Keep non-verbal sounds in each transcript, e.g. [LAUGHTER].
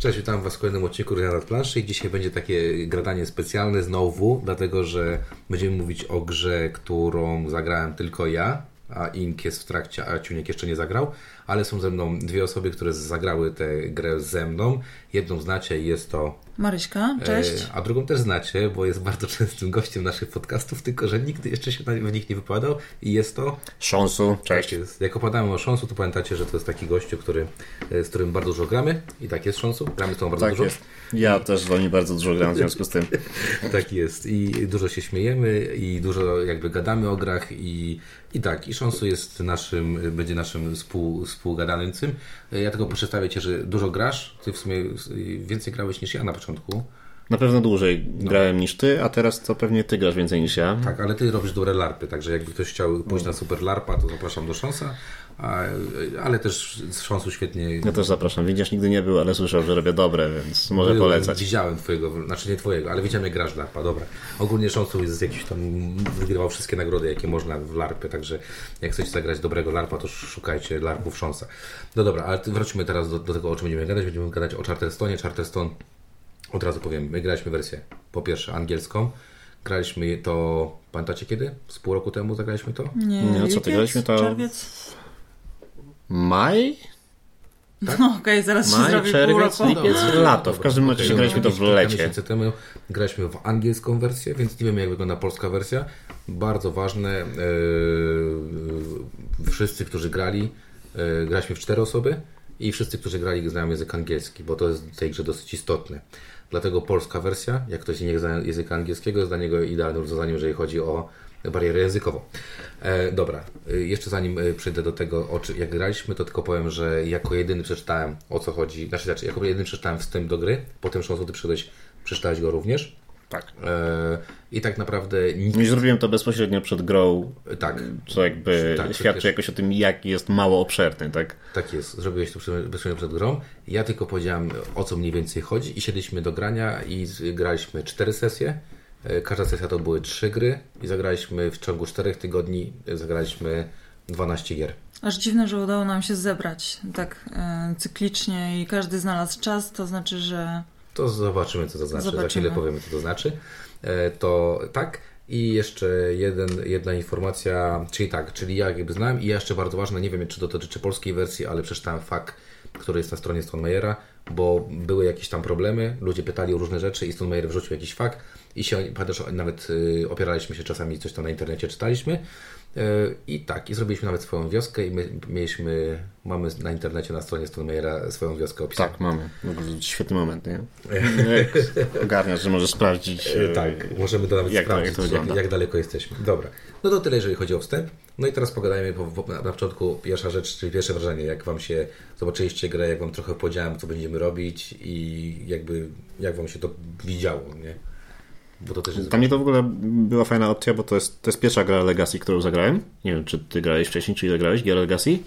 Cześć, witam Was w kolejnym odcinku Ryana nad planszy i dzisiaj będzie takie gradanie specjalne znowu, dlatego że będziemy mówić o grze, którą zagrałem tylko ja, a Ink jest w trakcie, a Ciuniek jeszcze nie zagrał, ale są ze mną dwie osoby, które zagrały tę grę ze mną. Jedną znacie i jest to Maryśka, cześć. E, a drugą też znacie, bo jest bardzo [LAUGHS] częstym gościem naszych podcastów, tylko że nigdy jeszcze się w nich nie wypowiadał i jest to... Szonsu, cześć. Tak jest. Jak opowiadamy o Szonsu, to pamiętacie, że to jest taki gościu, który, e, z którym bardzo dużo gramy i tak jest Szonsu, gramy z tą bardzo tak dużo. Jest. Ja też z wami bardzo dużo gram w związku z tym. [LAUGHS] tak jest i dużo się śmiejemy i dużo jakby gadamy o grach i, i tak, i Szonsu jest naszym, będzie naszym współ, współgadającym. Ja tylko przedstawię Cię, że dużo grasz, Ty w sumie więcej grałeś niż ja na początku. Na pewno dłużej no. grałem niż ty, a teraz to pewnie ty grasz więcej niż ja. Tak, ale ty robisz dobre larpy, także jakby ktoś chciał pójść na super larpa, to zapraszam do Szansa, ale też z Szansu świetnie... Ja też zapraszam. Widzisz, nigdy nie był, ale słyszał, że robię dobre, więc może Byłem, polecać. Widziałem twojego, znaczy nie twojego, ale widziałem jak grasz larpa, dobra. Ogólnie Szansu jest jakiś tam, wygrywał wszystkie nagrody, jakie można w larpy, także jak chcecie zagrać dobrego larpa, to szukajcie larpów Szansa. No dobra, ale wróćmy teraz do, do tego, o czym będziemy gadać. Będziemy gadać o Charterstone. Charterstone od razu powiem, my graliśmy wersję po pierwsze angielską. Graliśmy to, pamiętacie kiedy? Z pół roku temu zagraliśmy to? Nie, nie co ty graliśmy to? Czerwiec. Maj? Tak? No okej, okay, zaraz Maj, się zrobi czerwiec, pół roku. lipiec, no, lato. W każdym razie okay, graliśmy to w lecie. miesięcy temu graliśmy w angielską wersję, więc nie wiemy jak wygląda polska wersja. Bardzo ważne, yy, wszyscy, którzy grali, yy, graliśmy w cztery osoby i wszyscy, którzy grali, znają język angielski, bo to jest w tej grze dosyć istotne. Dlatego polska wersja, jak ktoś nie zna języka angielskiego, jest dla niego idealnym rozwiązaniem, jeżeli chodzi o barierę językową. E, dobra, e, jeszcze zanim e, przejdę do tego, o czy, jak graliśmy, to tylko powiem, że jako jedyny przeczytałem o co chodzi, znaczy, znaczy jako jedyny przeczytałem wstęp do gry, potem Szansu, ty przyszedłeś, przeczytałeś go również. Tak. E, I tak naprawdę. Nikt... I zrobiłem to bezpośrednio przed grą. Tak. Co jakby tak, świadczy jakoś o tym, jak jest mało obszerny, tak? Tak jest. Zrobiłeś to bezpośrednio przed grą. Ja tylko powiedziałem, o co mniej więcej chodzi, i siedliśmy do grania i graliśmy cztery sesje. E, każda sesja to były trzy gry, i zagraliśmy w ciągu czterech tygodni, zagraliśmy 12 gier. Aż dziwne, że udało nam się zebrać tak e, cyklicznie i każdy znalazł czas, to znaczy, że to zobaczymy, co to znaczy. Zobaczymy. Za chwilę powiemy, co to znaczy. E, to tak. I jeszcze jeden, jedna informacja, czyli tak, czyli ja jakby znałem i jeszcze bardzo ważne, nie wiem czy to dotyczy polskiej wersji, ale przeczytałem fakt, który jest na stronie Stonemajera, bo były jakieś tam problemy, ludzie pytali o różne rzeczy i Stonemeyer wrzucił jakiś fakt i się, pamiętasz, nawet y, opieraliśmy się czasami, coś tam na internecie czytaliśmy i tak, i zrobiliśmy nawet swoją wioskę i my mieliśmy, mamy na internecie, na stronie Stonemajera swoją wioskę opisaną. Tak, mamy. Świetny moment, nie? [LAUGHS] Ogarniasz, że możesz sprawdzić. E, tak, możemy to nawet jak, sprawdzić, jak, jak, jak, daleko jesteśmy. Dobra, no to tyle, jeżeli chodzi o wstęp. No i teraz pogadajmy po, po, na, początku pierwsza rzecz, czyli pierwsze wrażenie, jak Wam się, zobaczyliście grę, jak Wam trochę powiedziałem, co będziemy robić i jakby, jak Wam się to widziało, nie? Bo to też jest... Dla mnie to w ogóle była fajna opcja, bo to jest, to jest pierwsza gra Legacy, którą zagrałem. Nie wiem, czy ty grałeś wcześniej, czy ile grałeś gier Legacy.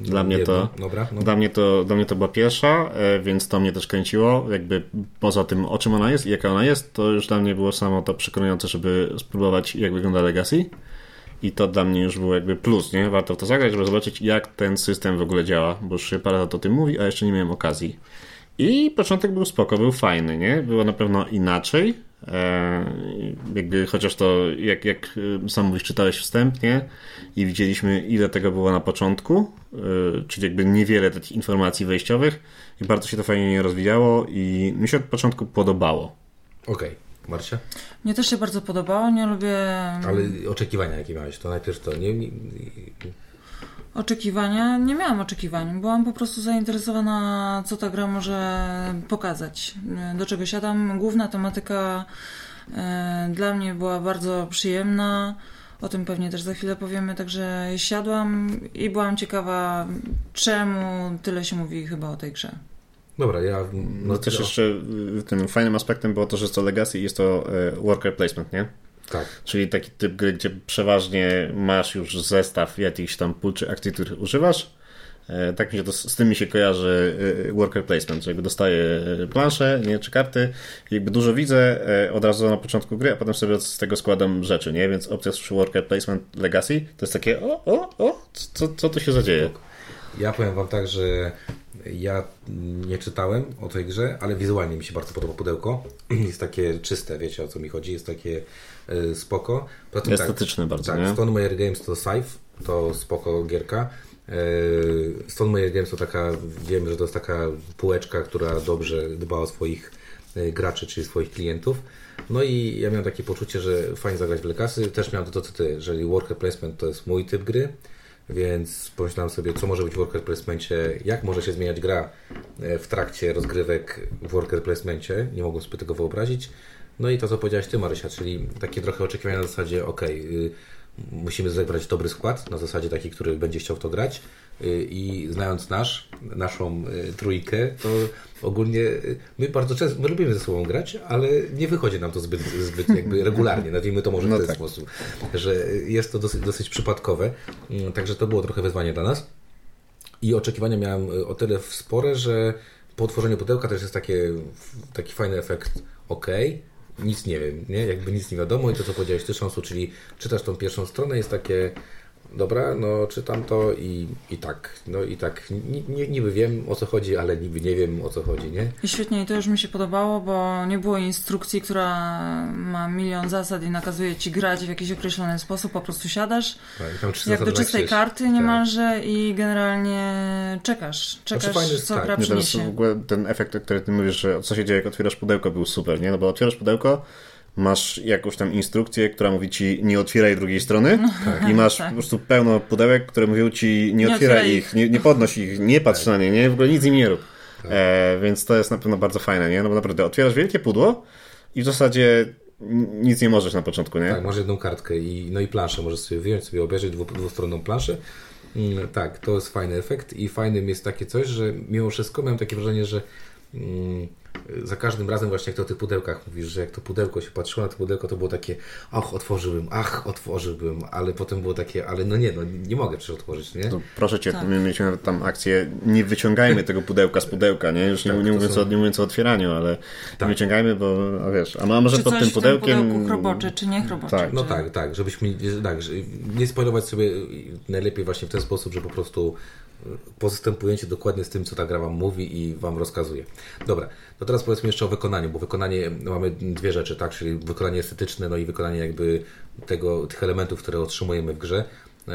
Dla mnie, to, dobra, no. dla, mnie to, dla mnie to była pierwsza, e, więc to mnie też kręciło. Jakby poza tym, o czym ona jest i jaka ona jest, to już dla mnie było samo to przekonujące, żeby spróbować, jak wygląda Legacy. I to dla mnie już było jakby plus, nie? Warto w to zagrać, żeby zobaczyć, jak ten system w ogóle działa, bo już się parę lat o tym mówi, a jeszcze nie miałem okazji. I początek był spoko, był fajny, nie? Było na pewno inaczej, E, jakby chociaż to, jak, jak e, sam mówisz, czytałeś wstępnie i widzieliśmy, ile tego było na początku, e, czyli jakby niewiele takich informacji wejściowych i bardzo się to fajnie nie rozwijało i mi się od początku podobało. Okej. Okay. Marcia? Mnie też się bardzo podobało, nie lubię... Ale oczekiwania jakie miałeś? To najpierw to nie... nie oczekiwania. Nie miałam oczekiwań. Byłam po prostu zainteresowana, co ta gra może pokazać. Do czego siadam. Główna tematyka e, dla mnie była bardzo przyjemna. O tym pewnie też za chwilę powiemy. Także siadłam i byłam ciekawa, czemu tyle się mówi chyba o tej grze. Dobra, ja. No, no też jeszcze y, tym fajnym aspektem było to, że jest to Legacy i jest to e, worker placement, nie? Tak. Czyli taki typ gry, gdzie przeważnie masz już zestaw jakichś tam pól czy akcji, których używasz. E, tak mi się to, z tym mi się kojarzy e, worker placement, że jakby dostaję e, planszę, nie, czy karty, jakby dużo widzę od razu na początku gry, a potem sobie z tego składam rzeczy, nie? Więc opcja przy worker placement legacy to jest takie o, o, o, co, co tu się zadzieje? Ja powiem wam tak, że Ja nie czytałem o tej grze, ale wizualnie mi się bardzo podoba pudełko. [CLEARS THROAT] Jest takie czyste, wiecie o co mi chodzi, jest takie y, spoko. Poza Estetyczne tak, bardzo, Tak, nie? Stone Meyer Games to Scythe, to spoko gierka. Y, Stone Meyer Games to taka, wiem, że to jest taka półeczka, która dobrze dba o swoich y, graczy, czyli swoich klientów. No i ja miałem takie poczucie, że fajnie zagrać w Lekasy. Też miałem to co ty, jeżeli worker placement to jest mój typ gry, więc pomyślałem sobie, co może być w worker placemencie, jak może się zmieniać gra e, w trakcie rozgrywek w worker placemencie. Nie mogłem sobie tego wyobrazić. No i to, co powiedziałeś Ty, Marysia, czyli takie trochę oczekiwania na zasadzie, ok, musimy zebrać dobry skład, na zasadzie taki, który będzie chciał w to grać i znając nasz, naszą y, trójkę, to ogólnie y, my bardzo często, my lubimy ze sobą grać, ale nie wychodzi nam to zbyt, zbyt jakby regularnie, nazwijmy to może no w ten tak. sposób, że jest to dosyć, dosyć przypadkowe, mm, także to było trochę wyzwanie dla nas i oczekiwania miałem o tyle spore, że po otworzeniu pudełka też jest takie, taki fajny efekt ok, nic nie wiem, nie? Jakby nic nie wiadomo i to, co powiedziałeś Ty, Szansu, czyli czytasz tą pierwszą stronę, jest takie dobra, no czytam to i, i tak, no i tak, ni, niby wiem o co chodzi, ale niby nie wiem o co chodzi, nie? I świetnie, i to już mi się podobało, bo nie było instrukcji, która ma milion zasad i nakazuje ci grać w jakiś określony sposób, po prostu siadasz, tak, jak do czystej karty niemalże tak. i generalnie czekasz, czekasz znaczy, co tak. gra przyniesie. w ogóle ten efekt, o którym ty mówisz, że co się dzieje, jak otwierasz pudełko, był super, nie? No bo otwierasz pudełko, masz jakąś tam instrukcję, która mówi ci nie otwieraj drugiej strony tak. i masz tak. po prostu pełno pudełek, które mówią ci nie, nie otwieraj ich, nie, nie podnoś ich, nie patrz tak. na nie, nie, w ogóle nic nimi nie rób. Tak. E, więc to jest na pewno bardzo fajne, nie? No bo naprawdę otwierasz wielkie pudło i w zasadzie nic nie możesz na początku, nie? Tak, masz jedną kartkę i, no i planszę możesz sobie wyjąć, sobie obejrzeć dwu, dwustronną planszę. Mm, tak, to jest fajny efekt i fajnym jest takie coś, że mimo wszystko miałem takie wrażenie, że mm, za każdym razem właśnie jak to o tych pudełkach mówisz, że jak to pudełko się patrzyło na to pudełko, to było takie ach, otworzyłbym, ach, otworzyłbym, ale potem było takie, ale no nie, no nie mogę przecież otworzyć, nie? To proszę Cię, tak. my mieliśmy tam akcję, nie wyciągajmy tego pudełka z pudełka, nie? Już nie, tak, nie, mówiąc, są... o, nie mówiąc o otwieraniu, ale tak. nie wyciągajmy, bo a wiesz, a może czy pod tym pudełkiem... Czy chrobocze, czy nie chrobocze. Tak. No czy... tak, tak, żebyśmy tak, nie spoilować sobie najlepiej właśnie w ten sposób, że po prostu postępujecie dokładnie z tym, co ta gra Wam mówi i Wam rozkazuje. Dobra, no teraz powiedzmy jeszcze o wykonaniu, bo wykonanie, no mamy dwie rzeczy, tak, czyli wykonanie estetyczne, no i wykonanie jakby tego, tych elementów, które otrzymujemy w grze. E,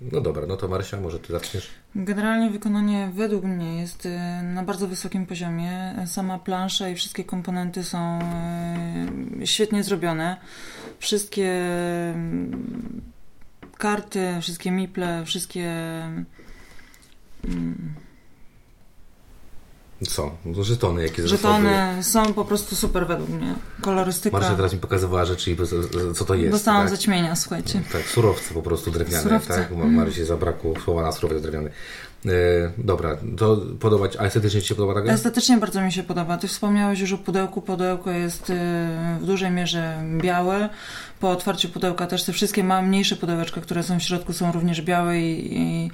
no dobra, no to Marsia, może Ty zaczniesz? Generalnie wykonanie według mnie jest e, na bardzo wysokim poziomie. Sama plansza i wszystkie komponenty są e, świetnie zrobione. Wszystkie karty, wszystkie miple, wszystkie co? No, żetony jakie Żetony są po prostu super według mnie. Kolorystyka. Marsza teraz mi pokazywała rzeczy i co to jest. Dostałam tak? zaćmienia, słuchajcie. Tak, surowce po prostu drewniane. Surowce. Tak? Marysie zabrakło słowa na surowiec drewniany. E, dobra, to podobać, a estetycznie Ci się podoba ta Estetycznie bardzo mi się podoba. Ty wspomniałeś już o pudełku. Pudełko jest e, w dużej mierze białe. Po otwarciu pudełka też te wszystkie małe, mniejsze pudełeczka, które są w środku są również białe i, i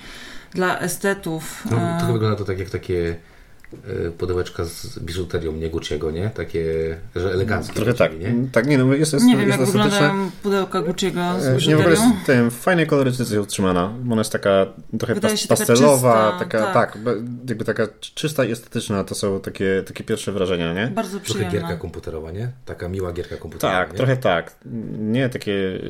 dla estetów. No, to wygląda to tak jak takie Y, pudełeczka z biżuterią, nie Gucci'ego, nie? Takie, że eleganckie. Trochę tak. Nie? tak, nie no, jest, jest, nie jest wiem, jak wyglądają pudełka Gucci'ego z biżuterią. Nie, w ogóle jest tym, fajnej kolorystyce utrzymana. Ona jest taka trochę pas, pastelowa, taka, taka tak. tak, jakby taka czysta i estetyczna. To są takie, takie pierwsze wrażenia, nie? Bardzo przyjemna. Trochę gierka komputerowa, nie? Taka miła gierka komputerowa, Tak, nie? trochę tak. Nie takie...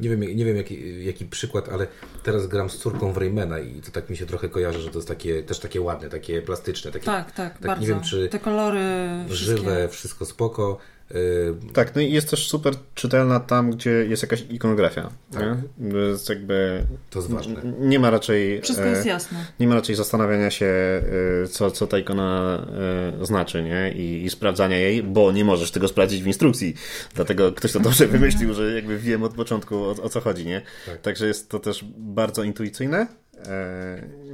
Nie wiem, nie wiem jaki, jaki przykład, ale teraz gram z córką w Raymana i to tak mi się trochę kojarzy, że to jest takie, też takie ładne, takie plastyczne, takie tak, tak, tak, bardzo. Nie wiem, czy Te kolory żywe, wszystkie. wszystko spoko. Y, tak, no i jest też super czytelna tam, gdzie jest jakaś ikonografia. Tak. Nie? Jest jakby, to jest ważne. Nie ma raczej. Wszystko jest e, jasne. Nie ma raczej zastanawiania się, e, co, co ta ikona e, znaczy, nie? I, I sprawdzania jej, bo nie możesz tego sprawdzić w instrukcji. Dlatego ktoś to dobrze wymyślił, że jakby wiem od początku o, o co chodzi, nie? Tak. Także jest to też bardzo intuicyjne e,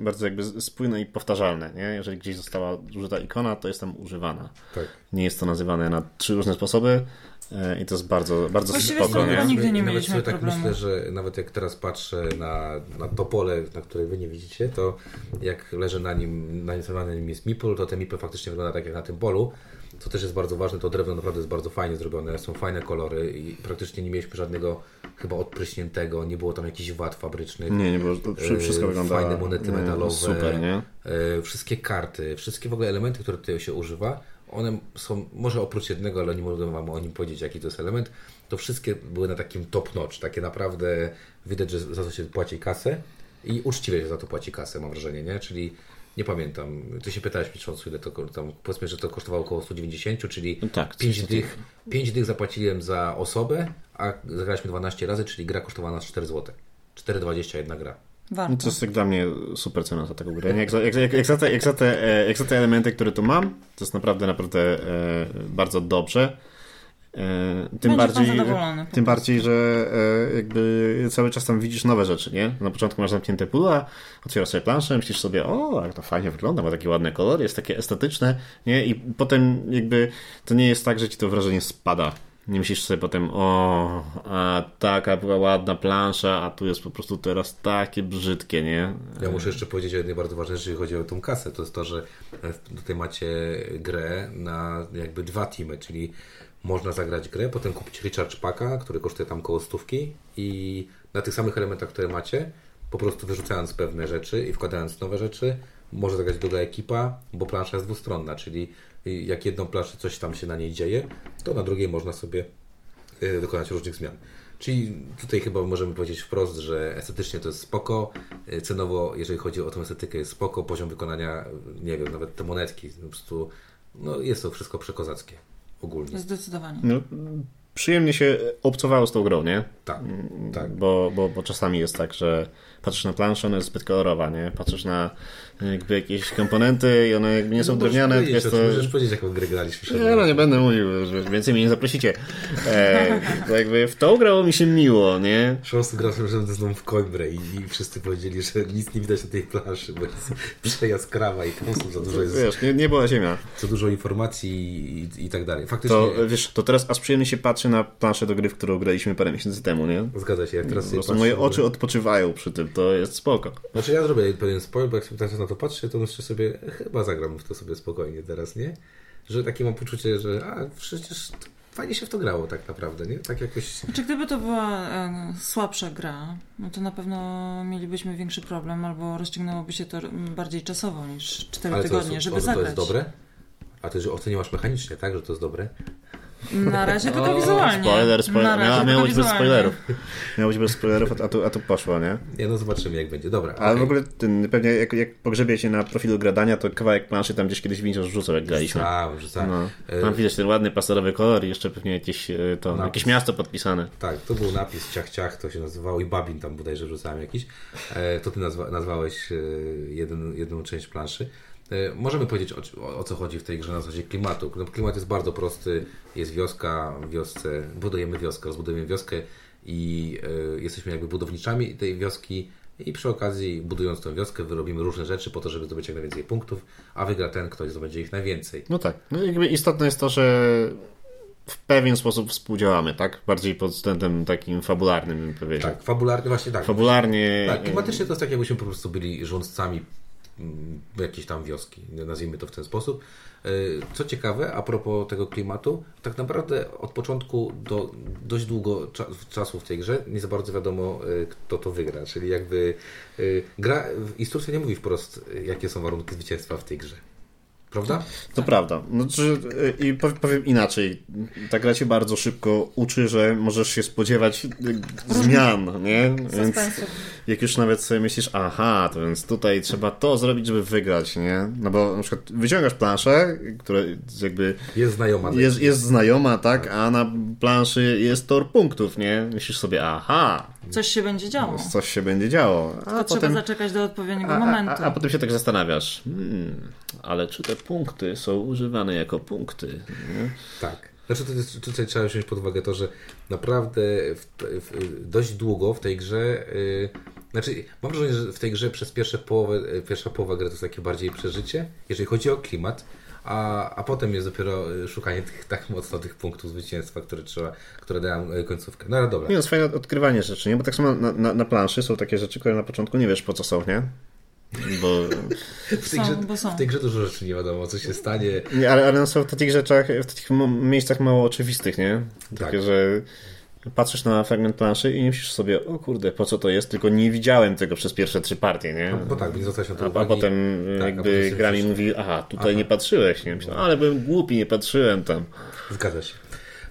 bardzo jakby spójne i powtarzalne. Nie? Jeżeli gdzieś została użyta ikona, to jest tam używana. Tak. Nie jest to nazywane na trzy różne sposoby e, i to jest bardzo, bardzo Właściwie spoko. Nie? nigdy nie nawet tak myślę, że nawet jak teraz patrzę na, na to pole, na które wy nie widzicie, to jak leży na nim, narysowany nim jest Meeple, to ten Meeple faktycznie wygląda tak jak na tym polu. Co też jest bardzo ważne, to drewno naprawdę jest bardzo fajnie zrobione, są fajne kolory i praktycznie nie mieliśmy żadnego chyba odpryśniętego, nie było tam jakichś wad fabrycznych. Nie, nie było, wszystko wygląda Fajne monety metalowe. Super, nie? Wszystkie karty, wszystkie w ogóle elementy, które tutaj się używa, one są, może oprócz jednego, ale nie mogę Wam o nim powiedzieć, jaki to jest element, to wszystkie były na takim top notch, takie naprawdę widać, że za to się płaci kasę i uczciwie się za to płaci kasę, mam wrażenie, nie? Czyli nie pamiętam, ty się pytałeś Mitrzącu, ile to tam, powiedzmy, że to kosztowało około 190, czyli no tak, 5, dych, 5 dych zapłaciłem za osobę, a zagraliśmy 12 razy, czyli gra kosztowała nas 4 zł. 4,21 gra. Warto. To jest jak dla mnie super cena za taką grę. Jak za, jak, jak, jak, za te, jak, za te, e, jak za te elementy, które tu mam, to jest naprawdę, naprawdę e, bardzo dobrze. E, tym bardziej, tym bardziej, że e, jakby cały czas tam widzisz nowe rzeczy, nie? Na początku masz zamknięte pula, otwierasz sobie planszę, myślisz sobie, o, jak to fajnie wygląda, ma taki ładny kolor, jest takie estetyczne, nie? I potem jakby to nie jest tak, że ci to wrażenie spada nie myślisz sobie potem, o, a taka była ładna plansza, a tu jest po prostu teraz takie brzydkie, nie? Ja muszę jeszcze powiedzieć o jednej bardzo ważnej rzeczy, jeśli chodzi o tą kasę. To jest to, że tutaj macie grę na jakby dwa teamy, czyli można zagrać grę, potem kupić recharge packa, który kosztuje tam koło stówki i na tych samych elementach, które macie, po prostu wyrzucając pewne rzeczy i wkładając nowe rzeczy, może zagrać druga ekipa, bo plansza jest dwustronna, czyli jak jedną planszę coś tam się na niej dzieje, to na drugiej można sobie y, dokonać różnych zmian. Czyli tutaj chyba możemy powiedzieć wprost, że estetycznie to jest spoko, y, cenowo, jeżeli chodzi o tę estetykę, jest spoko, poziom wykonania, nie wiem, nawet te monetki, po prostu, no jest to wszystko przekozackie ogólnie. Zdecydowanie. No, przyjemnie się obcowało z tą grą, nie? Tak, tak. Bo, bo, bo czasami jest tak, że patrzysz na planszę, ona jest zbyt kolorowa, nie? Patrzysz na jakby jakieś komponenty i one jakby nie są no drewniane. Jest to... Możesz powiedzieć, jaką grę graliśmy. Nie, no nie będę mówił, więcej mnie nie zaprosicie. E, to jakby w tą grało mi się miło, nie? Szósty gra że znowu w Coimbrę i, i wszyscy powiedzieli, że nic nie widać na tej planszy, bo jest przejaskrawa i po prostu za dużo jest... Wiesz, nie, nie była ziemia. Za dużo informacji i, i tak dalej. Faktycznie... To, wiesz, to teraz aż przyjemnie się patrzy na planszę do gry, w którą graliśmy parę miesięcy temu, nie? Zgadza się, jak teraz patrzę, Moje oczy odpoczywają przy tym, to jest spoko. Znaczy ja zrobię pewien spoiler, bo jak sobie teraz na to patrzę, to myślę sobie, chyba zagram w to sobie spokojnie teraz, nie? Że takie mam poczucie, że a przecież fajnie się w to grało tak naprawdę, nie? Tak jakoś... Czy gdyby to była e, słabsza gra, no to na pewno mielibyśmy większy problem, albo rozciągnęłoby się to bardziej czasowo niż 4 Ale tygodnie, żeby to, zagrać. to jest dobre? A ty, że oceniasz mechanicznie, tak? Że to jest dobre? Na razie tylko wizualnie. Spoiler, spoiler. Miało, miało być bez spoilerów. [LAUGHS] Miało być bez spoilerów, a tu, a tu poszło, nie? Nie, no zobaczymy jak będzie. Dobra. Ale okay. w ogóle ten, pewnie jak, jak pogrzebiecie na profilu gradania, to kawałek planszy tam gdzieś kiedyś widział wrzucał, jak graliśmy. Tak, wrzucałem. No. Tam widać ten ładny pasterowy kolor i jeszcze pewnie jakieś, e, to, jakieś miasto podpisane. Tak, to był napis ciach ciach, to się nazywało i Babin tam bodajże wrzucałem jakiś. E, to ty nazwa, nazwałeś e, jeden, jedną część planszy. E, możemy powiedzieć o, o, co chodzi w tej grze na zasadzie klimatu. No, klimat jest bardzo prosty, jest wioska, wiosce, budujemy wioskę, rozbudujemy wioskę i y, jesteśmy jakby budowniczami tej wioski i przy okazji budując tę wioskę wyrobimy różne rzeczy po to, żeby zdobyć jak najwięcej punktów, a wygra ten, ktoś zdobędzie ich najwięcej. No tak. No jakby istotne jest to, że w pewien sposób współdziałamy, tak? Bardziej pod względem takim fabularnym bym powiedział. Tak, fabularnie, właśnie tak. Fabularnie. Tak, klimatycznie to jest tak, jakbyśmy po prostu byli rządcami Mm, jakiejś tam wioski, nazwijmy to w ten sposób. E, co ciekawe, a propos tego klimatu, tak naprawdę od początku do dość długo czasu w tej grze nie za bardzo wiadomo, e, kto to wygra. Czyli jakby e, gra, instrukcja nie mówi wprost, jakie są warunki zwycięstwa w tej grze. Prawda? To prawda. Znaczy, I powiem inaczej. Ta gra cię bardzo szybko uczy, że możesz się spodziewać y, zmian, nie? Więc jak już nawet sobie myślisz, aha, to więc tutaj trzeba to zrobić, żeby wygrać, nie? No bo na przykład wyciągasz planszę, która jakby... Jest znajoma. Jest, jest znajoma, tak? A na planszy jest tor punktów, nie? Myślisz sobie, aha, Coś się będzie działo. Coś się będzie działo. A Tylko potem... trzeba zaczekać do odpowiedniego a, momentu. A, a, a, potem się tak zastanawiasz, hmm, ale czy te punkty są używane jako punkty? Nie? Tak. Znaczy tutaj trzeba wziąć pod uwagę to, że naprawdę w, w, dość długo w tej grze, yy, znaczy mam wrażenie, że w tej grze przez pierwsze połowę, pierwsza połowa gry to jest takie bardziej przeżycie, jeżeli chodzi o klimat, a, a potem jest dopiero y, szukanie tych, tak mocno tych punktów zwycięstwa, które trzeba, które dają y, końcówkę. No ale dobra. Nie, to jest fajne odkrywanie rzeczy, nie? Bo tak samo na, na, na planszy są takie rzeczy, które na początku nie wiesz po co są, nie? Bo... W tej, grze, w tej grze dużo rzeczy nie wiadomo, co się stanie. Nie, ale, ale są w takich rzeczach, w takich miejscach mało oczywistych, nie? Tak. Takie, że patrzysz na fragment planszy i nie myślisz sobie, o kurde, po co to jest, tylko nie widziałem tego przez pierwsze trzy partie, nie? No, bo tak, nie zostałeś na to a, a potem tak, jakby gra mi mówi, aha, tutaj aha. nie patrzyłeś, nie? Myślę, ale byłem głupi, nie patrzyłem tam. Zgadza się.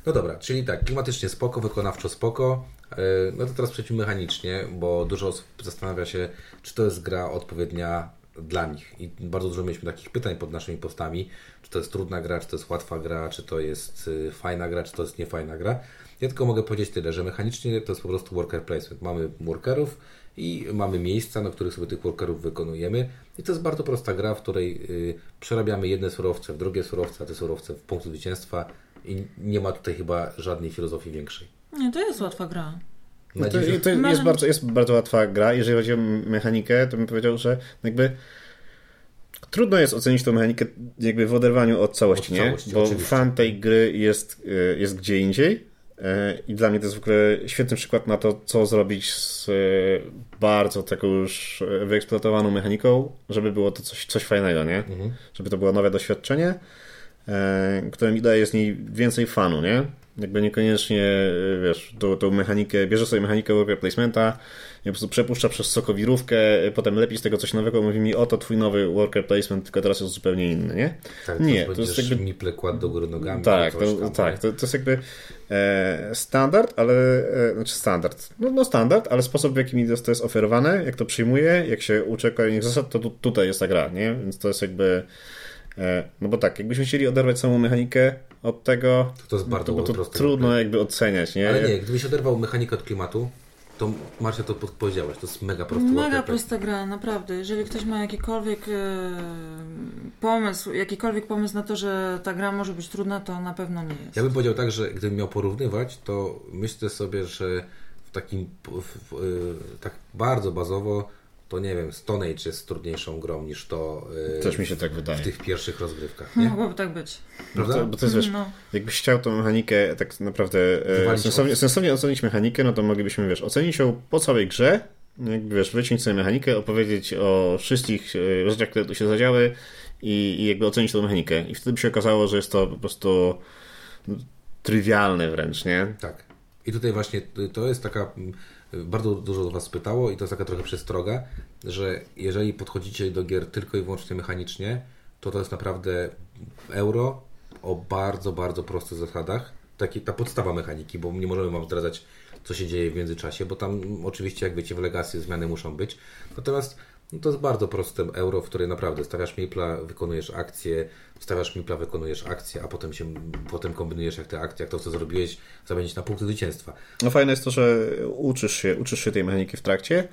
No dobra, czyli tak, klimatycznie spoko, wykonawczo spoko, no to teraz przejdźmy mechanicznie, bo dużo osób zastanawia się, czy to jest gra odpowiednia dla nich. I bardzo dużo mieliśmy takich pytań pod naszymi postami, czy to jest trudna gra, czy to jest łatwa gra, czy to jest y, fajna gra, czy to jest niefajna gra. Ja tylko mogę powiedzieć tyle, że mechanicznie to jest po prostu worker placement. Mamy workerów i mamy miejsca, na których sobie tych workerów wykonujemy. I to jest bardzo prosta gra, w której y, przerabiamy jedne surowce w drugie surowce, a te surowce w punktu zwycięstwa i nie ma tutaj chyba żadnej filozofii większej. Nie, to jest łatwa gra. No to, to jest, bardzo, jest bardzo łatwa gra. Jeżeli chodzi o mechanikę, to bym powiedział, że jakby trudno jest ocenić tą mechanikę jakby w oderwaniu od całości, od całości nie? Bo oczywiście. fan tej gry jest, y, jest gdzie indziej E, I dla mnie to jest w ogóle świetny przykład na to, co zrobić z e, bardzo taką już wyeksploatowaną mechaniką, żeby było to coś, coś fajnego, nie? Mhm. Żeby to było nowe doświadczenie, e, które mi daje z niej więcej fanu, nie? Jakby niekoniecznie, wiesz, tą, tą mechanikę, bierze sobie mechanikę worker placementa, po prostu przepuszcza przez sokowirówkę, potem lepi z tego coś nowego, mówi mi, oto twój nowy worker placement, tylko teraz jest zupełnie inny, nie? Tak, nie, to jest jakby... miple kład do góry nogami. Tak, to, tak to, to jest jakby e, standard, ale, e, znaczy standard, no, no, standard, ale sposób w jaki mi to jest oferowane, jak to przyjmuję, jak się uczę kolejnych zasad, to tu, tutaj jest ta gra, nie? Więc to jest jakby no bo tak, jakbyśmy chcieli oderwać samą mechanikę od tego, to, to jest bardzo to, to trudno jakby oceniać, nie? Ale nie, gdybyś oderwał mechanikę od klimatu, to Marcia to powiedziałaś, to jest mega prosta Mega prosta gra, naprawdę. Jeżeli ktoś ma jakikolwiek e, pomysł, jakikolwiek pomysł na to, że ta gra może być trudna, to na pewno nie jest. Ja bym powiedział tak, że gdybym miał porównywać, to myślę sobie, że w takim w, w, e, tak bardzo bazowo to nie wiem, Stone Age jest trudniejszą grą niż to yy, Też mi się tak wydaje. w tych pierwszych rozgrywkach. Nie? Mogłoby tak być. Prawda? No bo to jest, wiesz, no. jakbyś chciał tą mechanikę tak naprawdę e, sensownie, sensownie ocenić mechanikę, no to moglibyśmy, wiesz, ocenić ją po całej grze, jakby, wiesz, wyciąć sobie mechanikę, opowiedzieć o wszystkich e, rzeczach, które tu się zadziały i, i jakby ocenić tą mechanikę. I wtedy by się okazało, że jest to po prostu trywialne wręcz, nie? Tak. I tutaj właśnie to jest taka bardzo dużo Was pytało i to jest taka trochę przestroga, że jeżeli podchodzicie do gier tylko i wyłącznie mechanicznie, to to jest naprawdę euro o bardzo, bardzo prostych zasadach. Taki, ta podstawa mechaniki, bo nie możemy Wam zdradzać, co się dzieje w międzyczasie, bo tam oczywiście, jak wiecie, w Legacy zmiany muszą być. Natomiast no to jest bardzo proste euro, w której naprawdę stawiasz mipla, wykonujesz akcję, stawiasz mipla, wykonujesz akcję, a potem się potem kombinujesz jak te akcje, jak to co zrobiłeś, zamienić na punkty zwycięstwa. No fajne jest to, że uczysz się, uczysz się tej mechaniki w trakcie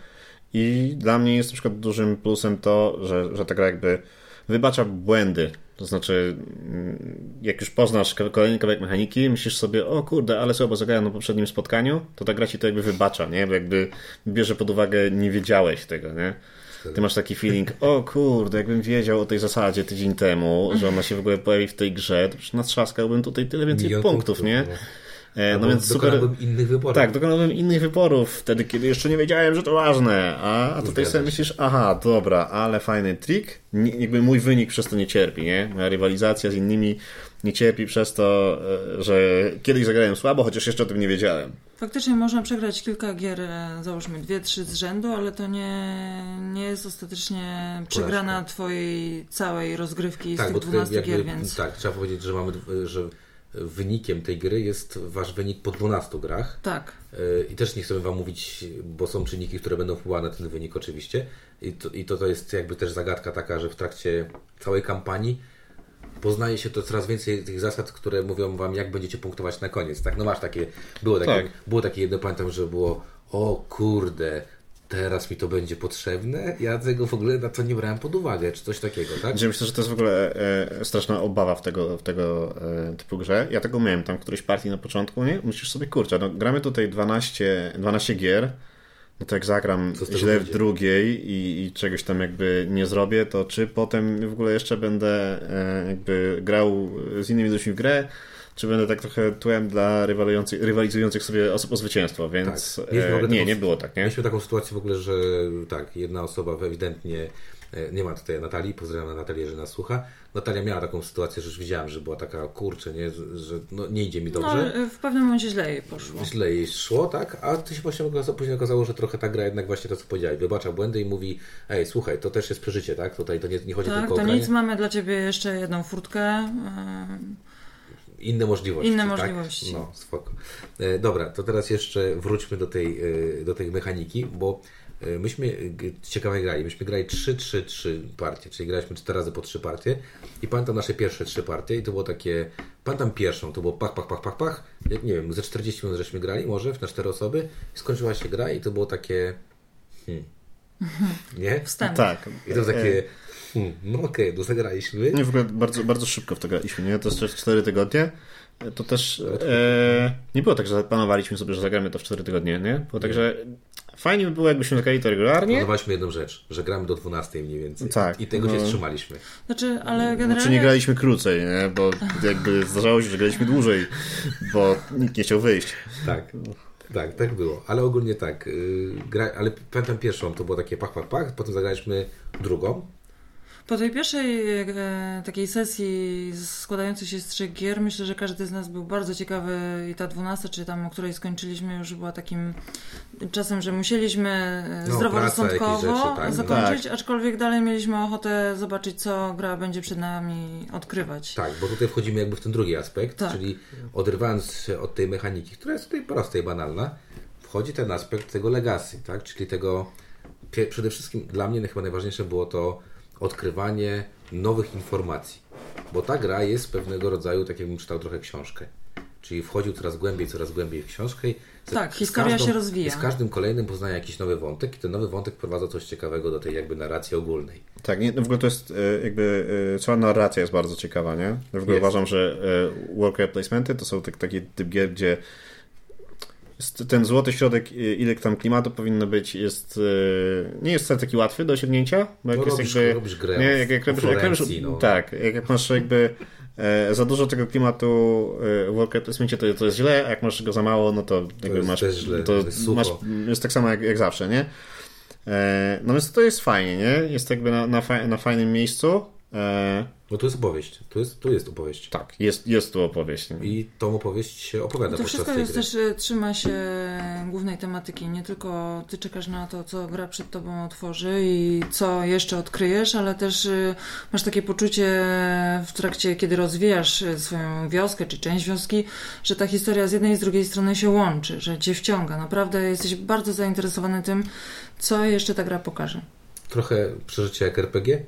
i dla mnie jest na przykład dużym plusem to, że, że ta gra jakby wybacza błędy. To znaczy, mm, jak już poznasz kolejny kawałek mechaniki, myślisz sobie, o kurde, ale słabo zagrałem na poprzednim spotkaniu, to ta gra ci to jakby wybacza, nie? Bo jakby bierze pod uwagę, nie wiedziałeś tego, nie? Ty masz taki feeling, o kurde, jakbym wiedział o tej zasadzie tydzień temu, że ona się w ogóle pojawi w tej grze, to już natrzaskałbym tutaj tyle więcej punktów, punktów, nie? E, no więc super. innych wyborów. Tak, dokonałbym innych wyborów wtedy, kiedy jeszcze nie wiedziałem, że to ważne. A, a tutaj sobie myślisz, aha, dobra, ale fajny trik. Nie, jakby mój wynik przez to nie cierpi, nie? Moja rywalizacja z innymi nie cierpi przez to, e, że kiedyś zagrałem słabo, chociaż jeszcze o tym nie wiedziałem. Faktycznie można przegrać kilka gier, e, załóżmy dwie, trzy z rzędu, ale to nie, nie jest ostatecznie przegrana twojej całej rozgrywki tak, z tych 12 jakby, gier, więc... Tak, trzeba powiedzieć, że mamy, że wynikiem tej gry jest wasz wynik po 12 grach. Tak. E, I też nie chcemy wam mówić, bo są czynniki, które będą wpływały na ten wynik oczywiście. I to, I to, to jest jakby też zagadka taka, że w trakcie całej kampanii poznaje się to coraz więcej tych zasad, które mówią wam, jak będziecie punktować na koniec. Tak, no masz takie, było takie, tak. było takie jedno, pamiętam, że było, o kurde, teraz mi to będzie potrzebne. Ja tego w ogóle na to nie brałem pod uwagę, czy coś takiego, tak? Ja myślę, że to jest w ogóle e, straszna obawa w tego, w tego e, typu grze. Ja tego miałem tam w którejś partii na początku, nie? Myślisz sobie, kurczę, no gramy tutaj 12, 12 gier, no to jak zagram źle w drugiej i, i, czegoś tam jakby nie zrobię, to czy potem w ogóle jeszcze będę e, jakby grał z innymi ludźmi w grę, czy będę tak trochę tłem dla rywalizujących, rywalizujących sobie osób o zwycięstwo, więc tak. e, nie, nie było tak, nie? Mieliśmy taką sytuację w ogóle, że tak, jedna osoba ewidentnie E, nie ma tutaj Natalii, pozdrawiam Natalię, że nas słucha. Natalia miała taką sytuację, że już widziałem, że była taka kurczę, nie, że no, nie idzie mi dobrze. No, w pewnym momencie źle jej poszło. Źle jej szło, tak? A to się właśnie później okazało, że trochę ta gra jednak właśnie to, co powiedziałeś, wybacza błędy i mówi, ej, słuchaj, to też jest przeżycie, tak? Tutaj to nie, nie chodzi tak, tylko o to nic, mamy dla Ciebie jeszcze jedną furtkę. Inne możliwości. Inne tak? możliwości. No, spoko. E, dobra, to teraz jeszcze wróćmy do tej, e, do tej mechaniki, bo e, myśmy ciekawe grali. Myśmy grali 3-3-3 partie, czyli graliśmy 4 razy po 3 partie i pamiętam nasze pierwsze 3 partie i to było takie, pamiętam pierwszą, to było pach, pach, pach, pach, pach, jak nie wiem, ze 40 minut żeśmy grali może na 4 osoby i skończyła się gra i to było takie hmm, nie? [LAUGHS] Wstęp. Tak. I to takie Hmm, no okej, okay, to zagraliśmy. Nie, w ogóle bardzo, bardzo szybko w to graliśmy, nie? To jest 4 tygodnie. To też e, nie było tak, że planowaliśmy sobie, że zagramy to w 4 tygodnie, nie? Było tak, że fajnie by było, jakbyśmy zagrali to regularnie. Planowaliśmy jedną rzecz, że gramy do 12 mniej więcej. Tak. I tego no. się trzymaliśmy. Znaczy, ale generalnie... Znaczy nie graliśmy krócej, nie? Bo jakby zdarzało się, że graliśmy dłużej, bo nikt nie chciał wyjść. Tak. Tak, tak było. Ale ogólnie tak. Yy, gra, ale pamiętam pierwszą, to było takie pach, pach, pach. Potem zagraliśmy drugą. Po tej pierwszej e, takiej sesji składającej się z trzech gier, myślę, że każdy z nas był bardzo ciekawy i ta dwunasta, czy tam, o której skończyliśmy, już była takim czasem, że musieliśmy e, no, zdroworozsądkowo tak, zakończyć, tak. aczkolwiek dalej mieliśmy ochotę zobaczyć, co gra będzie przed nami odkrywać. Tak, bo tutaj wchodzimy jakby w ten drugi aspekt, tak. czyli odrywając się od tej mechaniki, która jest tutaj prosta i banalna, wchodzi ten aspekt tego legacy, tak? czyli tego przede wszystkim dla mnie chyba najważniejsze było to odkrywanie nowych informacji. Bo ta gra jest pewnego rodzaju, tak jakbym czytał trochę książkę. Czyli wchodził coraz głębiej, coraz głębiej w książkę. I tak, historia każdą, się rozwija. I z każdym kolejnym poznaje jakiś nowy wątek i ten nowy wątek wprowadza coś ciekawego do tej jakby narracji ogólnej. Tak, nie, w ogóle to jest e, jakby e, cała narracja jest bardzo ciekawa, nie? W ogóle jest. uważam, że e, worker placementy to są tak, taki typ gier, gdzie ten złoty środek, ile tam klimatu powinno być, jest nie jest wcale taki łatwy do osiągnięcia, bo jak no, jest robisz, jakby, robisz grę nie, jak, jak, robisz, jak robisz, no. tak, jak masz jakby e, za dużo tego klimatu e, w worker placementie, to, to jest źle, a jak masz go za mało, no to, to jest masz, źle, to jest, masz, jest tak samo jak, jak zawsze, nie? E, no więc to jest fajnie, nie? Jest jakby na, na fajnym miejscu. E, bo tu jest opowieść. Tu jest, tu jest opowieść. Tak, jest, jest tu opowieść. I tą opowieść się opowiada to podczas tej gry. To wszystko też trzyma się głównej tematyki. Nie tylko ty czekasz na to, co gra przed tobą otworzy i co jeszcze odkryjesz, ale też y, masz takie poczucie w trakcie, kiedy rozwijasz swoją wioskę czy część wioski, że ta historia z jednej i z drugiej strony się łączy, że cię wciąga. Naprawdę jesteś bardzo zainteresowany tym, co jeszcze ta gra pokaże. Trochę przeżycie jak RPG?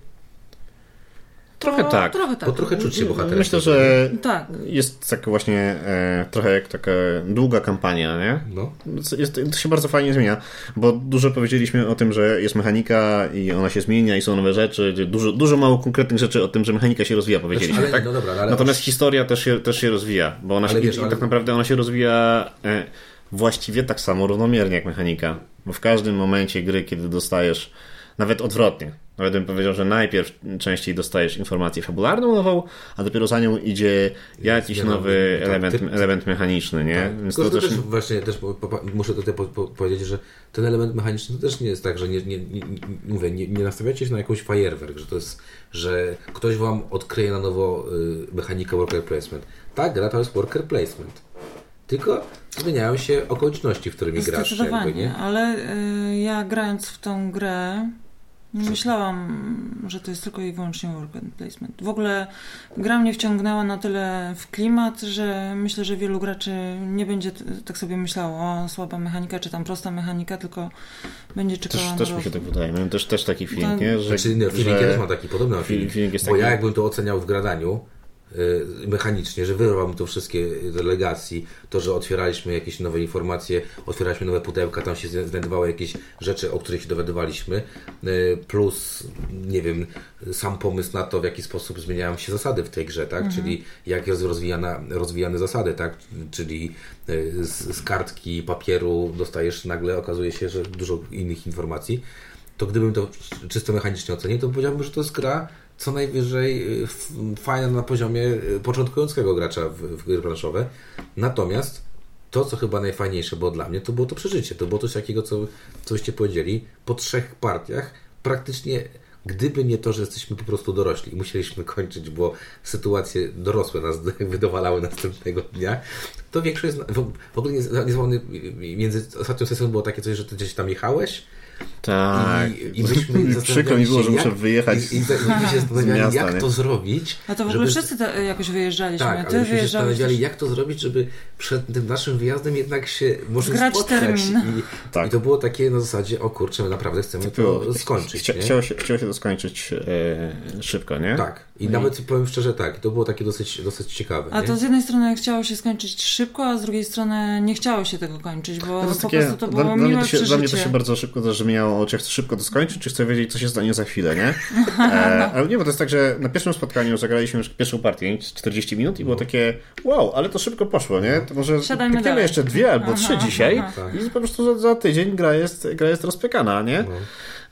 Trochę tak. Trochę tak. Bo trochę czuć się bohaterem. Myślę, że tak. jest tak właśnie e, trochę jak taka długa kampania, nie? No. Jest, to się bardzo fajnie zmienia, bo dużo powiedzieliśmy o tym, że jest mechanika i ona się zmienia i są nowe rzeczy. Dużo, dużo mało konkretnych rzeczy o tym, że mechanika się rozwija powiedzieliśmy. Ale, tak? no dobra, ale Natomiast historia też się, też się rozwija, bo ona się, wiesz, ale... tak naprawdę ona się rozwija e, właściwie tak samo równomiernie jak mechanika. Bo w każdym momencie gry, kiedy dostajesz nawet odwrotnie. Nawet bym powiedział, że najpierw częściej dostajesz informację fabularną nową, a dopiero za nią idzie jakiś nowy tak, element, ty... element mechaniczny, nie? Tak. Więc to, to też... też... właśnie też muszę tutaj po, po, powiedzieć, że ten element mechaniczny to też nie jest tak, że nie, nie, nie, mówię, nie, nie nastawiacie się na jakąś fajerwerk, że to jest, że ktoś wam odkryje na nowo y, mechanikę worker placement. Tak, gra to jest worker placement. Tylko zmieniają się okoliczności, w którymi grasz. Jakby, nie? ale y, ja grając w tą grę nie myślałam, że to jest tylko i wyłącznie work and placement. W ogóle gra mnie wciągnęła na tyle w klimat, że myślę, że wielu graczy nie będzie tak sobie myślało, o słaba mechanika, czy tam prosta mechanika, tylko będzie czekała też, na Też mi się tak wydaje. Miałem też, też taki film, tak. nie? Że, znaczy, nie, że... też ma taki podobny film, film, bo taki... ja jakbym to oceniał w gradaniu, mechanicznie, że wyrwał to wszystkie delegacji, to, że otwieraliśmy jakieś nowe informacje, otwieraliśmy nowe pudełka, tam się znajdowały jakieś rzeczy, o których się dowiadywaliśmy, y, plus, nie wiem, sam pomysł na to, w jaki sposób zmieniają się zasady w tej grze, tak? Mhm. Czyli jak jest rozwijana, rozwijane zasady, tak? Czyli y, z, z kartki papieru dostajesz nagle, okazuje się, że dużo innych informacji to gdybym to czysto mechanicznie ocenił, to powiedziałbym, że to jest gra co najwyżej y, fajna na poziomie y, początkującego gracza w, w gry planszowe. Natomiast to, co chyba najfajniejsze było dla mnie, to było to przeżycie. To było coś takiego, co, coście powiedzieli. Po trzech partiach praktycznie Gdyby nie to, że jesteśmy po prostu dorośli i musieliśmy [LAUGHS] kończyć, bo sytuacje dorosłe nas [LAUGHS] wydowalały następnego dnia, to większość, w ogóle niezłomny między ostatnią sesją było takie coś, że ty gdzieś tam jechałeś, tak. I, i myśmy [LAUGHS] Przykro mi było, że muszę wyjechać i, i, i [LAUGHS] się zastanawiali, miasta, jak nie? to zrobić. A to w ogóle żeby... wszyscy to jakoś wyjeżdżaliśmy. Tak, Ty ale myśmy się zastanawiali, jak to zrobić, żeby przed tym naszym wyjazdem jednak się może Zgrać spotkać. Termin. I, tak. I to było takie na zasadzie, o kurczę, my naprawdę chcemy to, to skończyć. Chcia, chciało, się, chciało się to skończyć e, szybko, nie? Tak. I, I nawet powiem szczerze tak, to było takie dosyć, dosyć ciekawe. A nie? to z jednej strony chciało się skończyć szybko, a z drugiej strony nie chciało się tego kończyć, bo no to po takie, prostu to było dla, miłe dla mnie, to się, dla mnie to się bardzo szybko to, miało, czy chcę szybko to skończyć, czy chcę wiedzieć, co się stanie za chwilę, nie? [LAUGHS] E, ale nie, bo to jest tak, że na pierwszym spotkaniu zagraliśmy już pierwszą partię, 40 minut i było takie wow, ale to szybko poszło, nie? To może pykniemy jeszcze dwie albo aha, trzy dzisiaj aha, i po prostu za, za, tydzień gra jest, gra jest rozpykana, nie? No.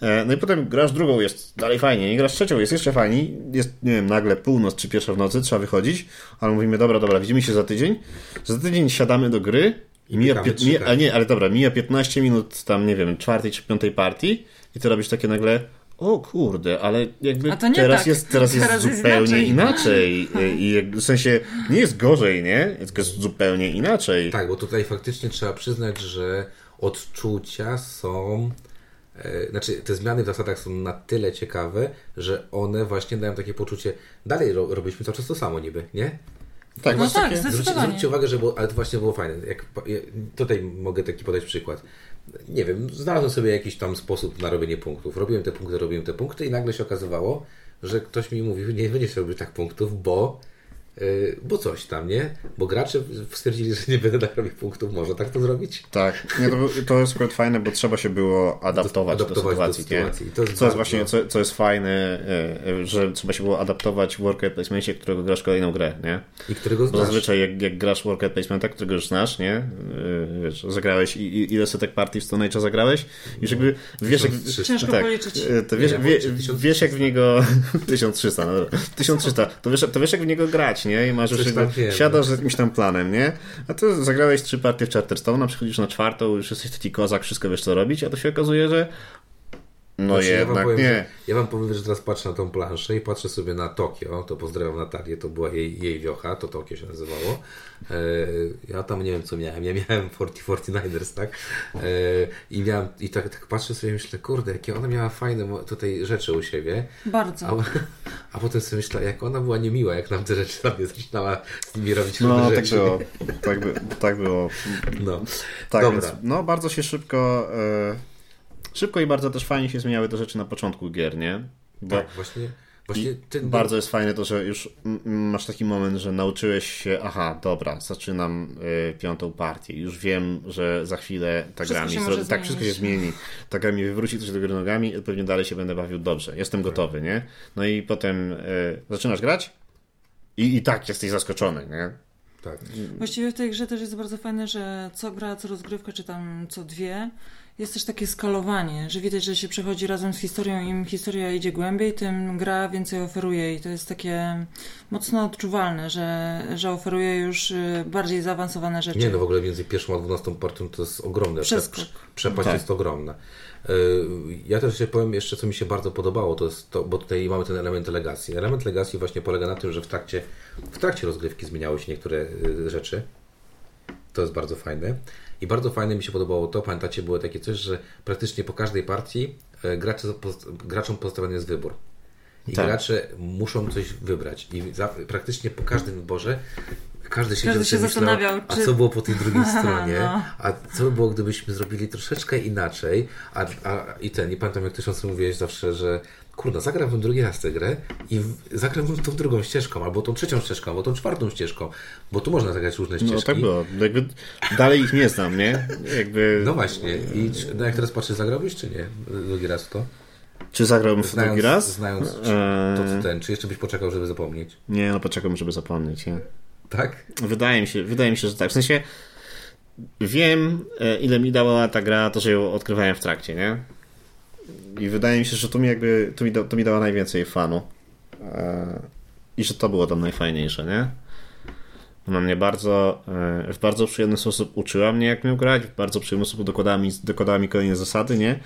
E, no i potem grasz drugą, jest dalej fajnie, nie grasz trzecią, jest jeszcze fajniej, jest, nie wiem, nagle północ czy pierwsza w nocy, trzeba wychodzić, ale mówimy, dobra, dobra, widzimy się za tydzień, za tydzień siadamy do gry i mija, mija a nie, ale dobra, mija 15 minut tam, nie wiem, czwartej czy piątej partii i ty robisz takie nagle, o kurde, ale jakby teraz, tak. jest, teraz, teraz jest zupełnie inaczej. inaczej. [LAUGHS] I w sensie nie jest gorzej, nie? Tylko jest zupełnie inaczej. Tak, bo tutaj faktycznie trzeba przyznać, że odczucia są E, znaczy, te zmiany w zasadach są na tyle ciekawe, że one właśnie dają takie poczucie, dalej ro, robiliśmy cały czas to samo niby, nie? Tak, no tak, takie... zwróćcie, zwróćcie uwagę, że było, ale to właśnie było fajne. Jak, tutaj mogę taki podać przykład. Nie wiem, znalazłem sobie jakiś tam sposób na robienie punktów. Robiłem te punkty, robiłem te punkty i nagle się okazywało, że ktoś mi mówi, nie będziesz robić tak punktów, bo bo coś tam, nie? Bo gracze stwierdzili, że nie będę tak robić punktów, może tak to zrobić? Tak, nie, to, to jest akurat fajne, bo trzeba się było adaptować, do, adaptować do sytuacji. Do sytuacji. To jest co jest właśnie, co, co jest fajne, y, y, że trzeba się było adaptować w worker placementie, którego grasz kolejną grę, nie? I którego znasz. Bo zazwyczaj jak, jak grasz worker placementa, którego już znasz, nie? Wiesz, zagrałeś i, i ile setek partii w Stone Age'a zagrałeś? Już jakby wiesz, jak, Ciężko tak, policzyć. To wiesz, wie, wiesz jak w niego [LAUGHS] 1300, no dobra, [LAUGHS] 1300, to wiesz, to wiesz jak w niego grać, nie? I masz już jego, siadasz z jakimś tam planem, nie? A ty zagrałeś trzy partie w Charterstone, przychodzisz na czwartą, już jesteś taki kozak, wszystko wiesz co robić, a to się okazuje, że no znaczy, jednak ja powiem, nie. Ja wam powiem, że teraz patrzę na tą planszę i patrzę sobie na Tokio, to pozdrawiam Natalię, to była jej, jej wiocha, to Tokio się nazywało. E, ja tam nie wiem co miałem, ja miałem 40-49ers, tak? E, I miałem, i tak, tak patrzę sobie i myślę, kurde, jakie ona miała fajne tutaj rzeczy u siebie. Bardzo. A, a potem sobie myślę, jak ona była niemiła, jak nam te rzeczy sobie zaczynała z nimi robić no, tak rzeczy. Było. Tak, by, tak było. No, tak, Dobra. Więc, no bardzo się szybko... E Szybko i bardzo też fajnie się zmieniały te rzeczy na początku gier, nie? Bo tak, właśnie. Właśnie ten... Bardzo jest fajne to, że już masz taki moment, że nauczyłeś się, aha, dobra, zaczynam y, piątą partię, już wiem, że za chwilę ta gra mi zro... tak wszystko się zmieni, ta gra mi wywróci coś do góry nogami i pewnie dalej się będę bawił dobrze, jestem tak. gotowy, nie? No i potem y, zaczynasz grać i, i tak jesteś zaskoczony, nie? Tak. Właściwie w tej grze też jest bardzo fajne, że co gra, co rozgrywka, czy tam co dwie, jest też takie skalowanie, że widać, że się przechodzi razem z historią, im historia idzie głębiej, tym gra więcej oferuje i to jest takie mocno odczuwalne, że, że oferuje już y, bardziej zaawansowane rzeczy. Nie, no w ogóle między pierwszą a dwunastą partią to jest ogromne. Przeskok. Przepaść tak. jest ogromna. Y, ja też się powiem jeszcze, co mi się bardzo podobało, to jest to, bo tutaj mamy ten element legacji. Element legacji właśnie polega na tym, że w trakcie, w trakcie rozgrywki zmieniały się niektóre y, rzeczy. To jest bardzo fajne. I bardzo fajne mi się podobało to, pamiętacie, było takie coś, że praktycznie po każdej partii e, gracze, graczom postawiony jest wybór. I tak. gracze muszą coś wybrać. I za, praktycznie po każdym wyborze każdy się, każdy się zastanawiał, czy... a co było po tej drugiej [LAUGHS] stronie, no. a co by było, gdybyśmy zrobili troszeczkę inaczej, a, a i ten, i pamiętam jak tysiące mówiłeś zawsze, że kurde, zagram drugi raz tę grę i zagram tą drugą ścieżką, albo tą trzecią ścieżką, albo tą czwartą ścieżką, bo tu można zagrać różne ścieżki. No tak było, jakby dalej ich nie znam, nie? Jakby... No właśnie, i no jak teraz patrzę, zagrałbyś czy nie drugi raz to? Czy zagrałbym w drugi raz? Znając eee... to, co ten, czy jeszcze byś poczekał, żeby zapomnieć? Nie, no poczekam, żeby zapomnieć, nie? Tak? Wydaje mi się, wydaje mi się, że tak. W sensie wiem, e, ile mi dała ta gra, to, że ją odkrywałem w trakcie, nie? I wydaje mi się, że to mi jakby to mi, da, to mi dała najwięcej fanu. E, I że to było tam najfajniejsze, nie? Ona mnie bardzo, e, w bardzo przyjemny sposób uczyła mnie, jak miał grać, w bardzo przyjemny sposób dokładała mi, dokładała mi kolejne zasady, nie?